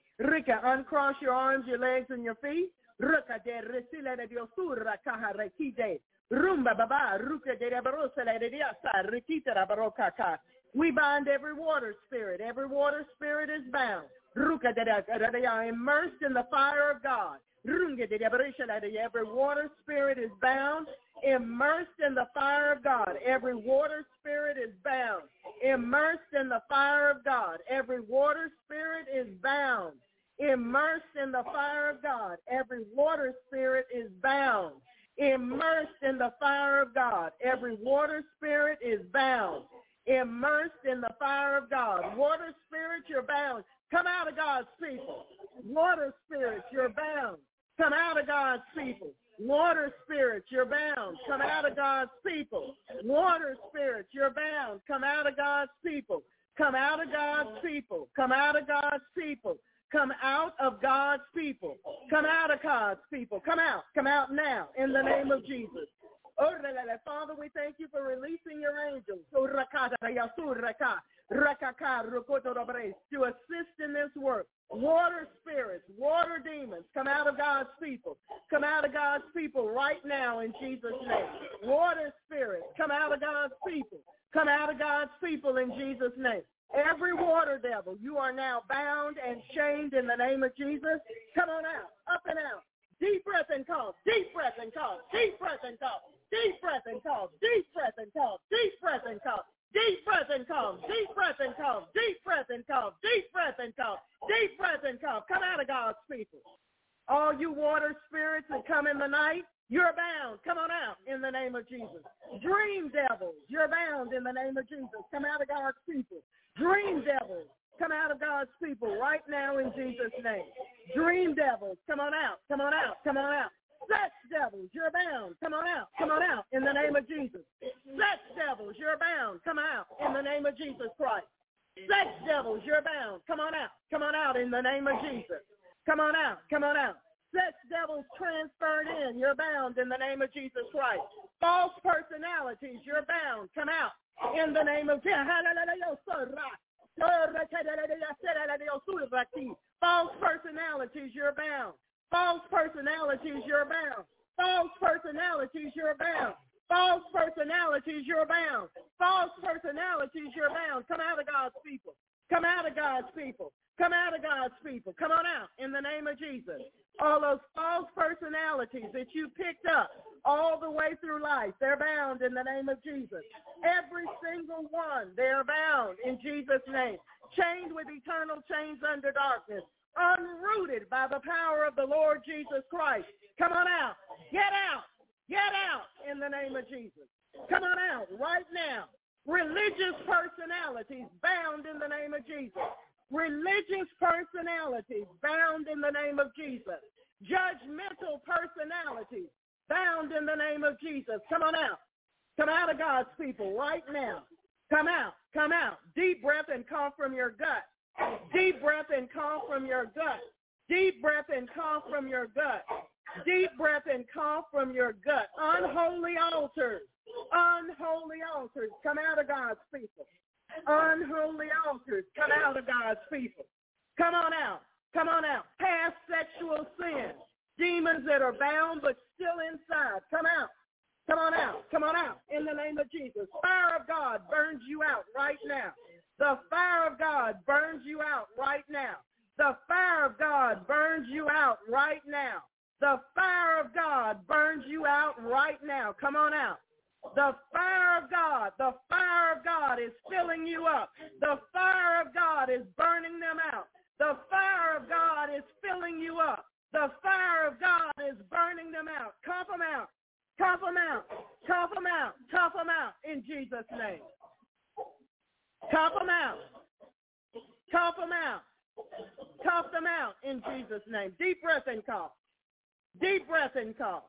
Rika, uncross your arms, your legs, and your feet. Ruka de resile de Yosura kaha rekide. Rumba baba, ruka de la de Yasa, rikita da barokaka. We bind every water spirit. Every water spirit is bound. Ruka de immersed in the fire of God. Every water spirit is bound, immersed in the fire of God. Every water spirit is bound, immersed in the fire of God. Every water spirit is bound, immersed in the fire of God. Every water spirit is bound, immersed in the fire of God. Every water spirit is bound, immersed in the fire of God. Water spirits, you're bound. Come out of God's people. Water spirits, you're bound. Come out of God's people. Water spirits, you're bound. Come out of God's people. Water spirits, you're bound. Come out of God's people. Come out of God's people. Come out of God's people. Come out of God's people. Come out of God's people. Come out. Come out now in the name of Jesus. Oh, Father, we thank you for releasing your angels oh, to assist in this work. Water spirits, water demons, come out of God's people. Come out of God's people right now in Jesus' name. Water spirits, come out of God's people. Come out of God's people in Jesus' name. Every water devil, you are now bound and chained in the name of Jesus. Come on out, up and out. Deep breath and cough, deep breath and cough, deep breath and cough, deep breath and cough, deep breath and cough, deep breath and cough. Deep breath and. Deep breath and. Deep breath and. Deep breath and. Deep breath and. Come out of God's people. All you water spirits that come in the night, you're bound. Come on out in the name of Jesus. Dream devils, you're bound in the name of Jesus. Come out of God's people. Dream devils, come out of God's people right now in Jesus' name. Dream devils, come on out. Come on out. Come on out. Sex devils, you're bound. Come on out. Come on out in the name of Jesus. Sex devils, you're bound. Come out in the name of Jesus Christ. Sex devils, you're bound. Come on out. Come on out in the name of Jesus. Come on out. Come on out. Sex devils transferred in. You're bound in the name of Jesus Christ. False personalities, you're bound. Come out in the name of Jesus. False personalities, you're bound. False personalities, you're bound. False personalities, you're bound. False personalities, you're bound. False personalities, you're bound. Come out of God's people. Come out of God's people. Come out of God's people. Come on out in the name of Jesus. All those false personalities that you picked up all the way through life, they're bound in the name of Jesus. Every single one, they're bound in Jesus' name. Chained with eternal chains under darkness unrooted by the power of the Lord Jesus Christ. Come on out. Get out. Get out in the name of Jesus. Come on out right now. Religious personalities bound in the name of Jesus. Religious personalities bound in the name of Jesus. Judgmental personalities bound in the name of Jesus. Come on out. Come out of God's people right now. Come out. Come out. Deep breath and cough from your gut. Deep breath and cough from your gut. Deep breath and cough from your gut. Deep breath and cough from your gut. Unholy altars. Unholy altars. Come out of God's people. Unholy altars. Come out of God's people. Come on out. Come on out. Past sexual sin. Demons that are bound but still inside. Come out. Come on out. Come on out. In the name of Jesus. Fire of God burns you out right now. The fire of God burns you out right now. The fire of God burns you out right now. The fire of God burns you out right now. Come on out. The fire of God, the fire of God is filling you up. The fire of God is burning them out. The fire of God is filling you up. The fire of God is burning them out. Cough them out. Cough them out. Cough them out. Cough them out in Jesus' name. Cough them out. Cough them out. Cough them out in Jesus' name. Deep breath and cough. Deep breath and cough.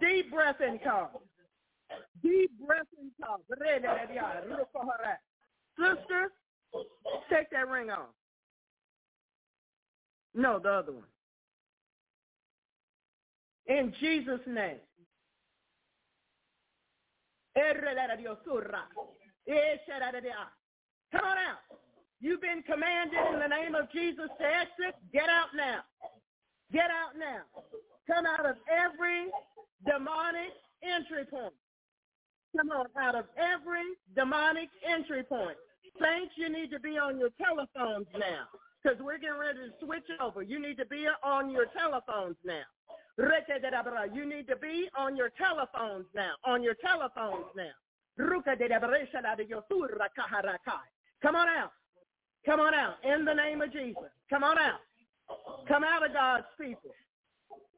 Deep breath and cough. Deep breath and cough. Sister, take that ring off. No, the other one. In Jesus' name. Come on out. You've been commanded in the name of Jesus to exit. Get out now. Get out now. Come out of every demonic entry point. Come on, out of every demonic entry point. Saints, you need to be on your telephones now because we're getting ready to switch over. You need to be on your telephones now. You need to be on your telephones now. On your telephones now. Come on out. Come on out in the name of Jesus. Come on out. Come out of God's people.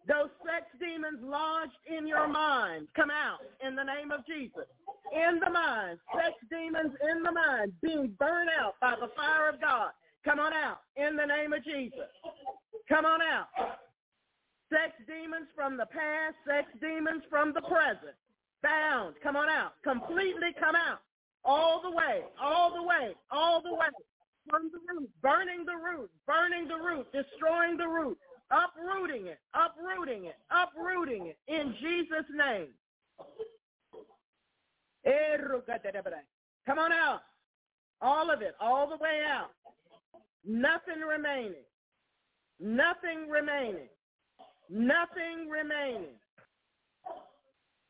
Those sex demons lodged in your mind, come out in the name of Jesus. In the mind, sex demons in the mind being burned out by the fire of God. Come on out in the name of Jesus. Come on out. Sex demons from the past, sex demons from the present. Bound. Come on out. Completely come out. All the way, all the way, all the way. From the root, burning the root, burning the root, destroying the root, uprooting it, uprooting it, uprooting it in Jesus' name. Come on out. All of it, all the way out. Nothing remaining. Nothing remaining. Nothing remaining.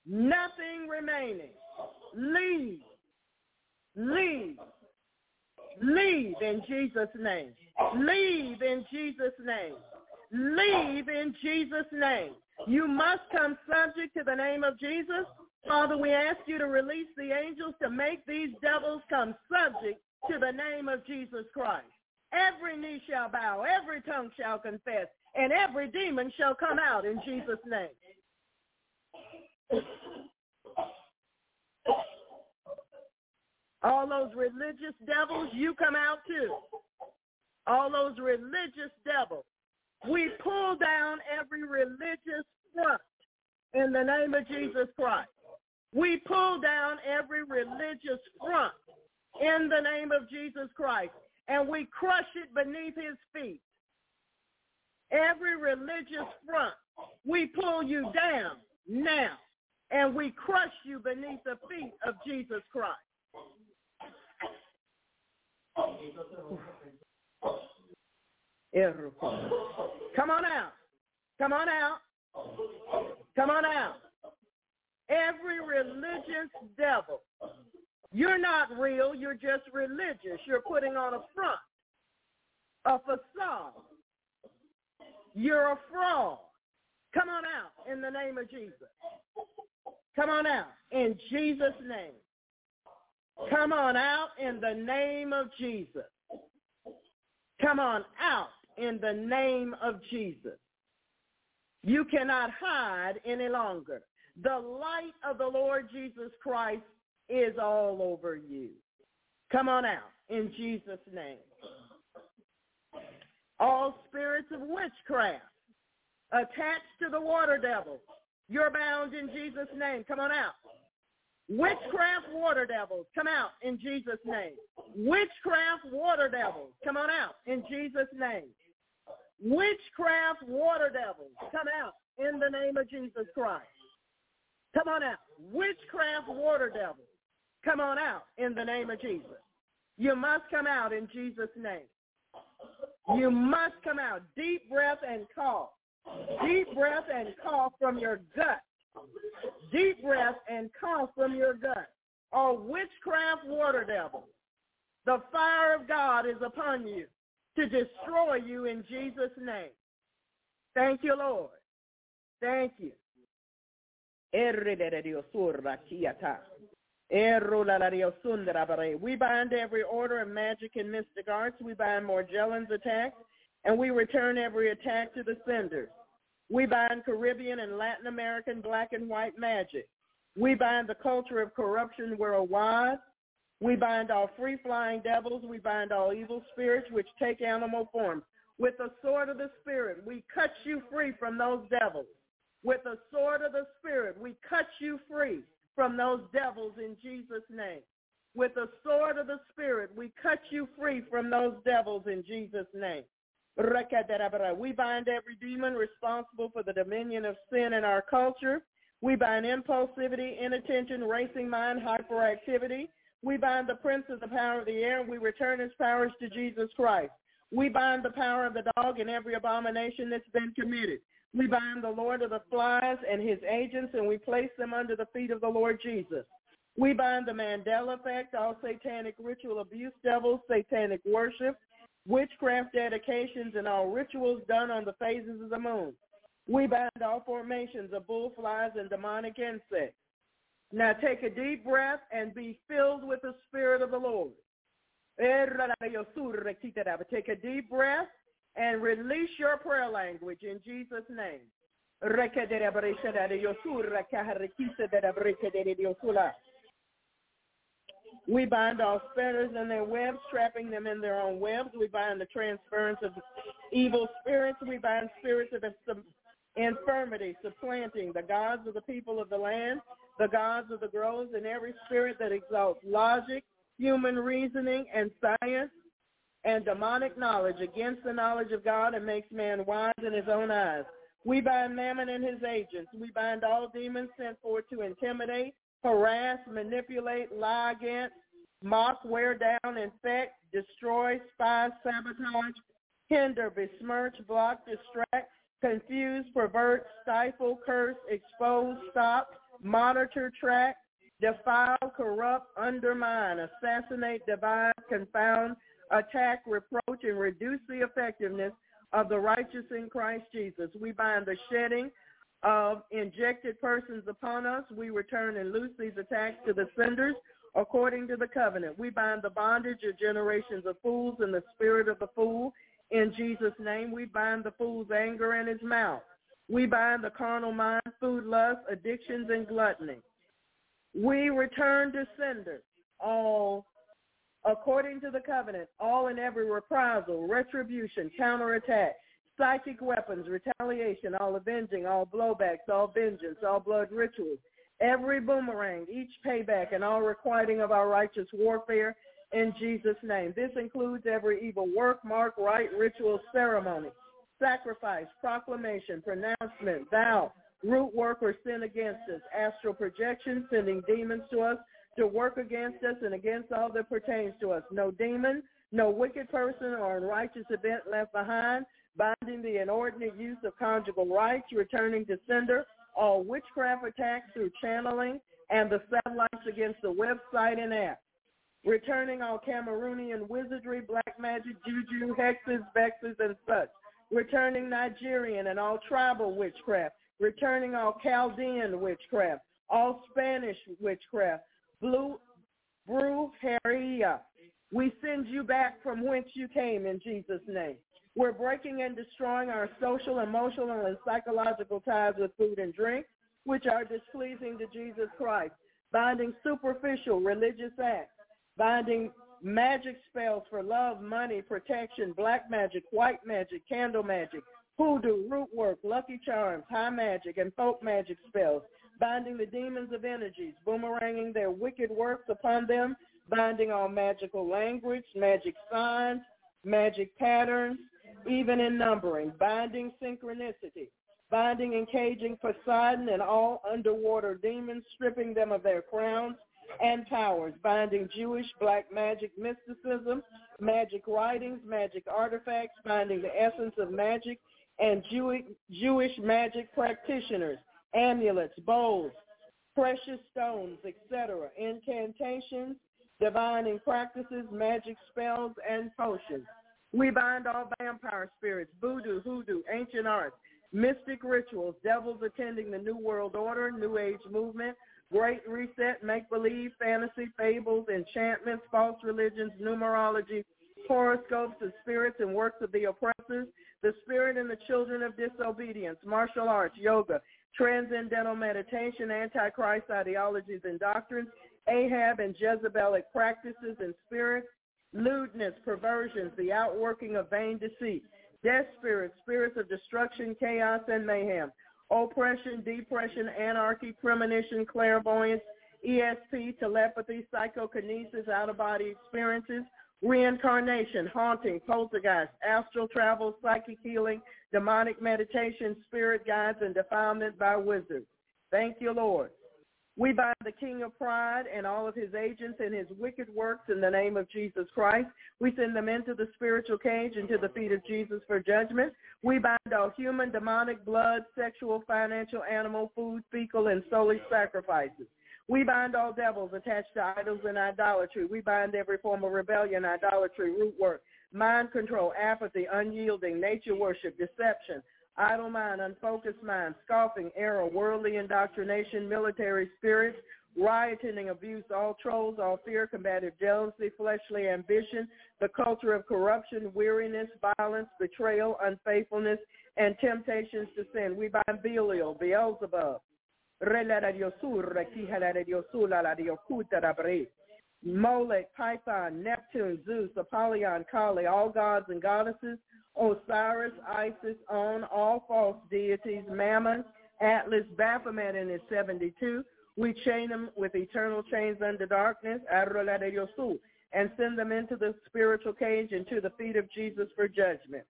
Nothing remaining. Leave. Leave. Leave in Jesus' name. Leave in Jesus' name. Leave in Jesus' name. You must come subject to the name of Jesus. Father, we ask you to release the angels to make these devils come subject to the name of Jesus Christ. Every knee shall bow, every tongue shall confess, and every demon shall come out in Jesus' name. All those religious devils, you come out too. All those religious devils. We pull down every religious front in the name of Jesus Christ. We pull down every religious front in the name of Jesus Christ and we crush it beneath his feet. Every religious front, we pull you down now and we crush you beneath the feet of Jesus Christ. Come on out. Come on out. Come on out. Every religious devil. You're not real. You're just religious. You're putting on a front, a facade. You're a fraud. Come on out in the name of Jesus. Come on out in Jesus' name. Come on out in the name of Jesus. Come on out in the name of Jesus. You cannot hide any longer. The light of the Lord Jesus Christ is all over you. Come on out in Jesus' name. All spirits of witchcraft attached to the water devil, you're bound in Jesus' name. Come on out. Witchcraft water devils, come out in Jesus' name. Witchcraft water devils, come on out in Jesus' name. Witchcraft water devils, come out in the name of Jesus Christ. Come on out. Witchcraft water devils, come on out in the name of Jesus. You must come out in Jesus' name. You must come out. Deep breath and cough. Deep breath and cough from your gut. Deep breath and cough from your gut. Or witchcraft water devil. The fire of God is upon you to destroy you in Jesus' name. Thank you, Lord. Thank you. We bind every order of magic and mystic arts. We bind Morgellons attacks, and we return every attack to the senders. We bind Caribbean and Latin American black and white magic. We bind the culture of corruption worldwide. We bind all free-flying devils. We bind all evil spirits which take animal forms. With the sword of the Spirit, we cut you free from those devils. With the sword of the Spirit, we cut you free from those devils in Jesus' name. With the sword of the Spirit, we cut you free from those devils in Jesus' name. We bind every demon responsible for the dominion of sin in our culture. We bind impulsivity, inattention, racing mind, hyperactivity. We bind the prince of the power of the air, and we return his powers to Jesus Christ. We bind the power of the dog and every abomination that's been committed. We bind the Lord of the flies and his agents, and we place them under the feet of the Lord Jesus. We bind the Mandela effect, all satanic ritual abuse devils, satanic worship, witchcraft dedications, and all rituals done on the phases of the moon. We bind all formations of bullflies and demonic insects. Now take a deep breath and be filled with the Spirit of the Lord. Take a deep breath and release your prayer language in Jesus' name. We bind all spinners in their webs, trapping them in their own webs. We bind the transference of evil spirits. We bind spirits of infirmity, supplanting the gods of the people of the land, the gods of the groves, and every spirit that exalts logic, human reasoning, and science, and demonic knowledge against the knowledge of God and makes man wise in his own eyes. We bind Mammon and his agents. We bind all demons sent forth to intimidate, harass, manipulate, lie against, mock, wear down, infect, destroy, spy, sabotage, hinder, besmirch, block, distract, confuse, pervert, stifle, curse, expose, stop, monitor, track, defile, corrupt, undermine, assassinate, divide, confound, attack, reproach, and reduce the effectiveness of the righteous in Christ Jesus. We bind the shedding of injected persons upon us. We return and loose these attacks to the senders according to the covenant. We bind the bondage of generations of fools and the spirit of the fool. In Jesus' name, we bind the fool's anger in his mouth. We bind the carnal mind, food lust, addictions, and gluttony. We return to senders all according to the covenant, all and every reprisal, retribution, counterattack, psychic weapons, retaliation, all avenging, all blowbacks, all vengeance, all blood rituals, every boomerang, each payback, and all requiting of our righteous warfare in Jesus' name. This includes every evil work, mark, rite, ritual, ceremony, sacrifice, proclamation, pronouncement, vow, root work, or sin against us, astral projection, sending demons to us to work against us and against all that pertains to us. No demon, no wicked person or unrighteous event left behind, binding the inordinate use of conjugal rights, returning to sender, all witchcraft attacks through channeling, and the satellites against the website and app. Returning all Cameroonian wizardry, black magic, juju, hexes, vexes, and such. Returning Nigerian and all tribal witchcraft. Returning all Chaldean witchcraft. All Spanish witchcraft. Blue, brujeria. We send you back from whence you came in Jesus' name. We're breaking and destroying our social, emotional, and psychological ties with food and drink, which are displeasing to Jesus Christ, binding superficial religious acts, binding magic spells for love, money, protection, black magic, white magic, candle magic, hoodoo, root work, lucky charms, high magic, and folk magic spells, binding the demons of energies, boomeranging their wicked works upon them, binding all magical language, magic signs, magic patterns, even in numbering, binding synchronicity, binding and caging Poseidon and all underwater demons, stripping them of their crowns and powers, binding Jewish black magic mysticism, magic writings, magic artifacts, binding the essence of magic, and Jewish, Jewish magic practitioners, amulets, bowls, precious stones, etc., incantations, divining practices, magic spells, and potions. We bind all vampire spirits, voodoo, hoodoo, ancient arts, mystic rituals, devils attending the New World Order, New Age movement, Great Reset, make-believe, fantasy, fables, enchantments, false religions, numerology, horoscopes, the spirits and works of the oppressors, the spirit and the children of disobedience, martial arts, yoga, transcendental meditation, antichrist ideologies and doctrines, Ahab and Jezebelic practices and spirits, lewdness, perversions, the outworking of vain deceit, death spirits, spirits of destruction, chaos, and mayhem, oppression, depression, anarchy, premonition, clairvoyance, ESP, telepathy, psychokinesis, out-of-body experiences, reincarnation, haunting, poltergeist, astral travel, psychic healing, demonic meditation, spirit guides, and defilement by wizards. Thank you, Lord. We bind the king of pride and all of his agents and his wicked works in the name of Jesus Christ. We send them into the spiritual cage and to the feet of Jesus for judgment. We bind all human, demonic, blood, sexual, financial, animal, food, fecal, and soulish sacrifices. We bind all devils attached to idols and idolatry. We bind every form of rebellion, idolatry, root work, mind control, apathy, unyielding, nature worship, deception, idle mind, unfocused mind, scoffing, error, worldly indoctrination, military spirits, rioting, and abuse, all trolls, all fear, combative jealousy, fleshly ambition, the culture of corruption, weariness, violence, betrayal, unfaithfulness, and temptations to sin. We bind Belial, Beelzebub, Molech, Python, Neptune, Zeus, Apollyon, Kali, all gods and goddesses, Osiris, Isis, On, all false deities, Mammon, Atlas, Baphomet and his 72. We chain them with eternal chains under darkness, Arrola de Yosu, and send them into the spiritual cage and to the feet of Jesus for judgment.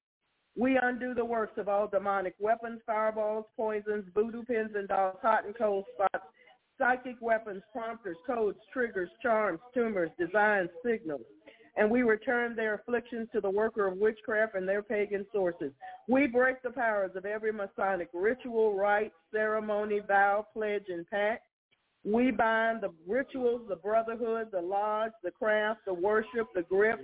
We undo the works of all demonic weapons, fireballs, poisons, voodoo pins and dolls, hot and cold spots, psychic weapons, prompters, codes, triggers, charms, tumors, designs, signals and we return their afflictions to the worker of witchcraft and their pagan sources. We break the powers of every Masonic ritual, rite, ceremony, vow, pledge, and pact. We bind the rituals, the brotherhood, the lodge, the craft, the worship, the grip,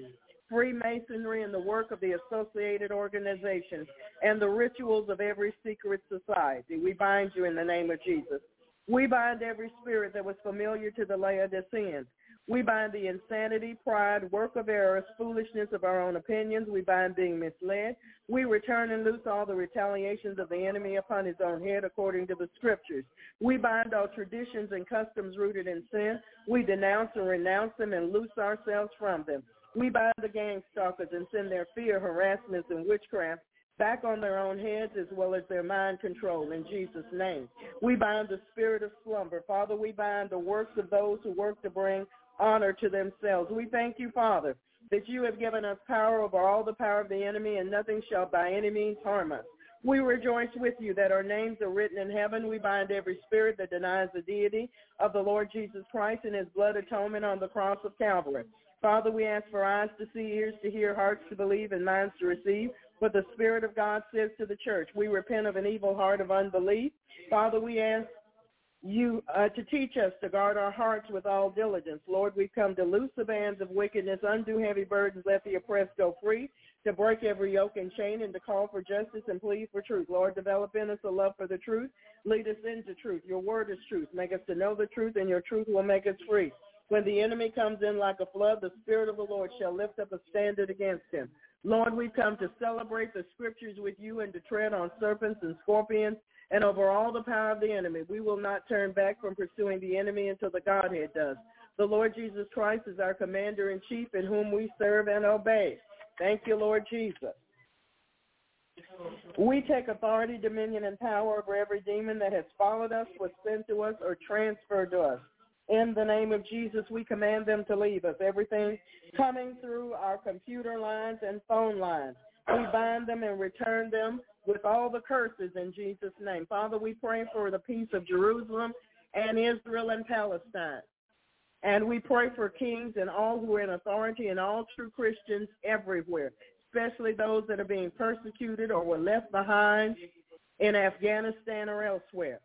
Freemasonry, and the work of the associated organizations, and the rituals of every secret society. We bind you in the name of Jesus. We bind every spirit that was familiar to the Laodiceans. We bind the insanity, pride, work of errors, foolishness of our own opinions. We bind being misled. We return and loose all the retaliations of the enemy upon his own head according to the scriptures. We bind all traditions and customs rooted in sin. We denounce and renounce them and loose ourselves from them. We bind the gang stalkers and send their fear, harassments, and witchcraft back on their own heads as well as their mind control in Jesus' name. We bind the spirit of slumber. Father, we bind the works of those who work to bring honor to themselves. We thank you, Father, that you have given us power over all the power of the enemy, and nothing shall by any means harm us. We rejoice with you that our names are written in heaven. We bind every spirit that denies the deity of the Lord Jesus Christ and his blood atonement on the cross of Calvary. Father, we ask for eyes to see, ears to hear, hearts to believe, and minds to receive what the Spirit of God says to the church. We repent of an evil heart of unbelief. Father, we ask you uh, to teach us to guard our hearts with all diligence. Lord, we've come to loose the bands of wickedness, undo heavy burdens, let the oppressed go free, to break every yoke and chain, and to call for justice and plead for truth. Lord, develop in us a love for the truth. Lead us into truth. Your word is truth. Make us to know the truth, and your truth will make us free. When the enemy comes in like a flood, the Spirit of the Lord shall lift up a standard against him. Lord, we've come to celebrate the scriptures with you and to tread on serpents and scorpions and over all the power of the enemy. We will not turn back from pursuing the enemy until the Godhead does. The Lord Jesus Christ is our commander in chief in whom we serve and obey. Thank you, Lord Jesus. We take authority, dominion, and power over every demon that has followed us, was sent to us, or transferred to us. In the name of Jesus, we command them to leave us. Everything coming through our computer lines and phone lines, we bind them and return them with all the curses in Jesus' name. Father, we pray for the peace of Jerusalem and Israel and Palestine. And we pray for kings and all who are in authority and all true Christians everywhere, especially those that are being persecuted or were left behind in Afghanistan or elsewhere.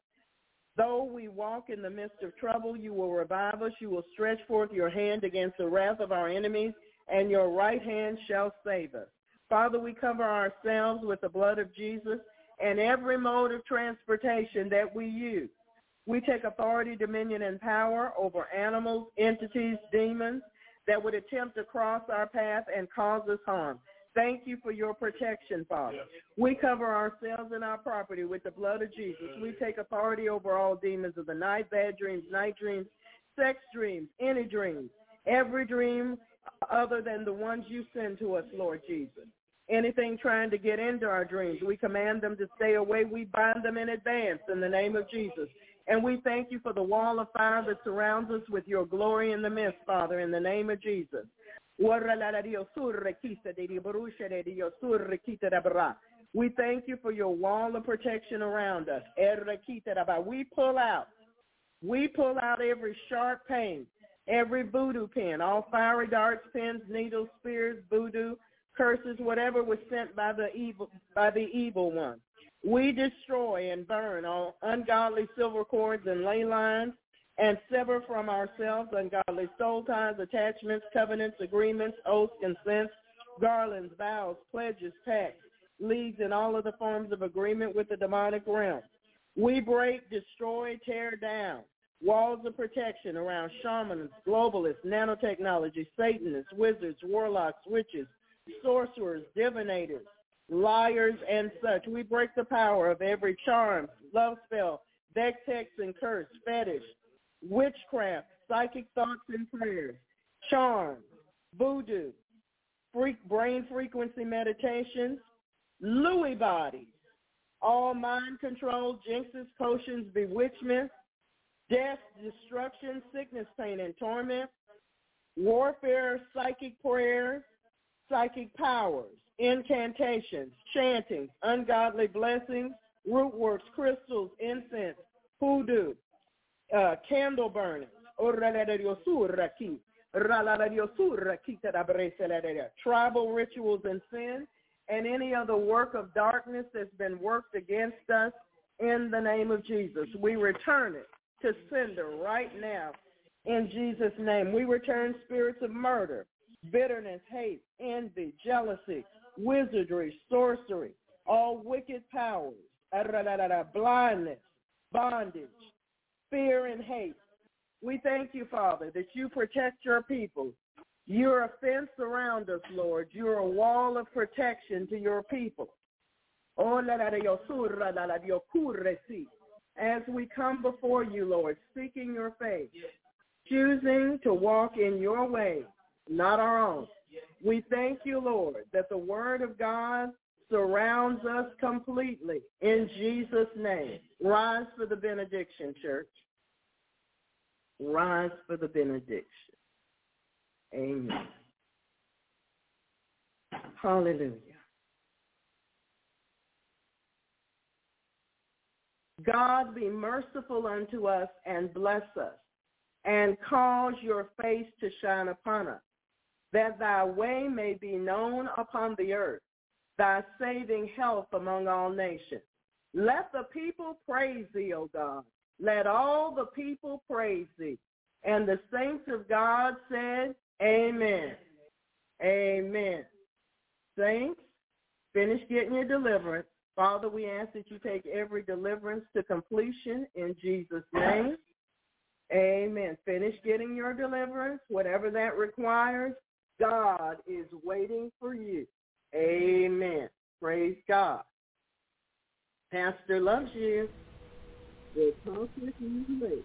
Though we walk in the midst of trouble, you will revive us. You will stretch forth your hand against the wrath of our enemies, and your right hand shall save us. Father, we cover ourselves with the blood of Jesus and every mode of transportation that we use. We take authority, dominion, and power over animals, entities, demons that would attempt to cross our path and cause us harm. Thank you for your protection, Father. Yes. We cover ourselves and our property with the blood of Jesus. We take authority over all demons of the night, bad dreams, night dreams, sex dreams, any dreams, every dream other than the ones you send to us, Lord Jesus anything trying to get into our dreams. We command them to stay away. We bind them in advance in the name of Jesus. And we thank you for the wall of fire that surrounds us with your glory in the midst, Father, in the name of Jesus. We thank you for your wall of protection around us. We pull out, we pull out every sharp pain, every voodoo pin, all fiery darts, pins, needles, spears, voodoo, curses, whatever was sent by the evil by the evil one. We destroy and burn all ungodly silver cords and ley lines and sever from ourselves ungodly soul ties, attachments, covenants, agreements, oaths, consents, garlands, vows, pledges, pacts, leagues, and all of the forms of agreement with the demonic realm. We break, destroy, tear down walls of protection around shamans, globalists, nanotechnology, Satanists, wizards, warlocks, witches, sorcerers, divinators, liars, and such. We break the power of every charm, love spell, vex, hex, and curse, fetish, witchcraft, psychic thoughts and prayers, charms, voodoo, freak, brain frequency meditations, Lewy bodies, all mind control, jinxes, potions, bewitchments, death, destruction, sickness, pain, and torment, warfare, psychic prayers, psychic powers, incantations, chantings, ungodly blessings, root works, crystals, incense, hoodoo, uh, candle burning, tribal rituals and sin, and any other work of darkness that's been worked against us in the name of Jesus. We return it to sender right now in Jesus' name. We return spirits of murder, bitterness, hate, envy, jealousy, wizardry, sorcery, all wicked powers, blindness, bondage, fear, and hate. We thank you, Father, that you protect your people. You're a fence around us, Lord. You're a wall of protection to your people. As we come before you, Lord, seeking your face, choosing to walk in your way, not our own. We thank you, Lord, that the word of God surrounds us completely. In Jesus' name, rise for the benediction, church. Rise for the benediction. Amen. Hallelujah. God be merciful unto us and bless us, and cause your face to shine upon us, that thy way may be known upon the earth, thy saving health among all nations. Let the people praise thee, O God. Let all the people praise thee. And the saints of God said, Amen. Amen. Saints, finish getting your deliverance. Father, we ask that you take every deliverance to completion in Jesus' name. Amen. Finish getting your deliverance, whatever that requires. God is waiting for you. Amen. Praise God. Pastor loves you. We'll talk with you later.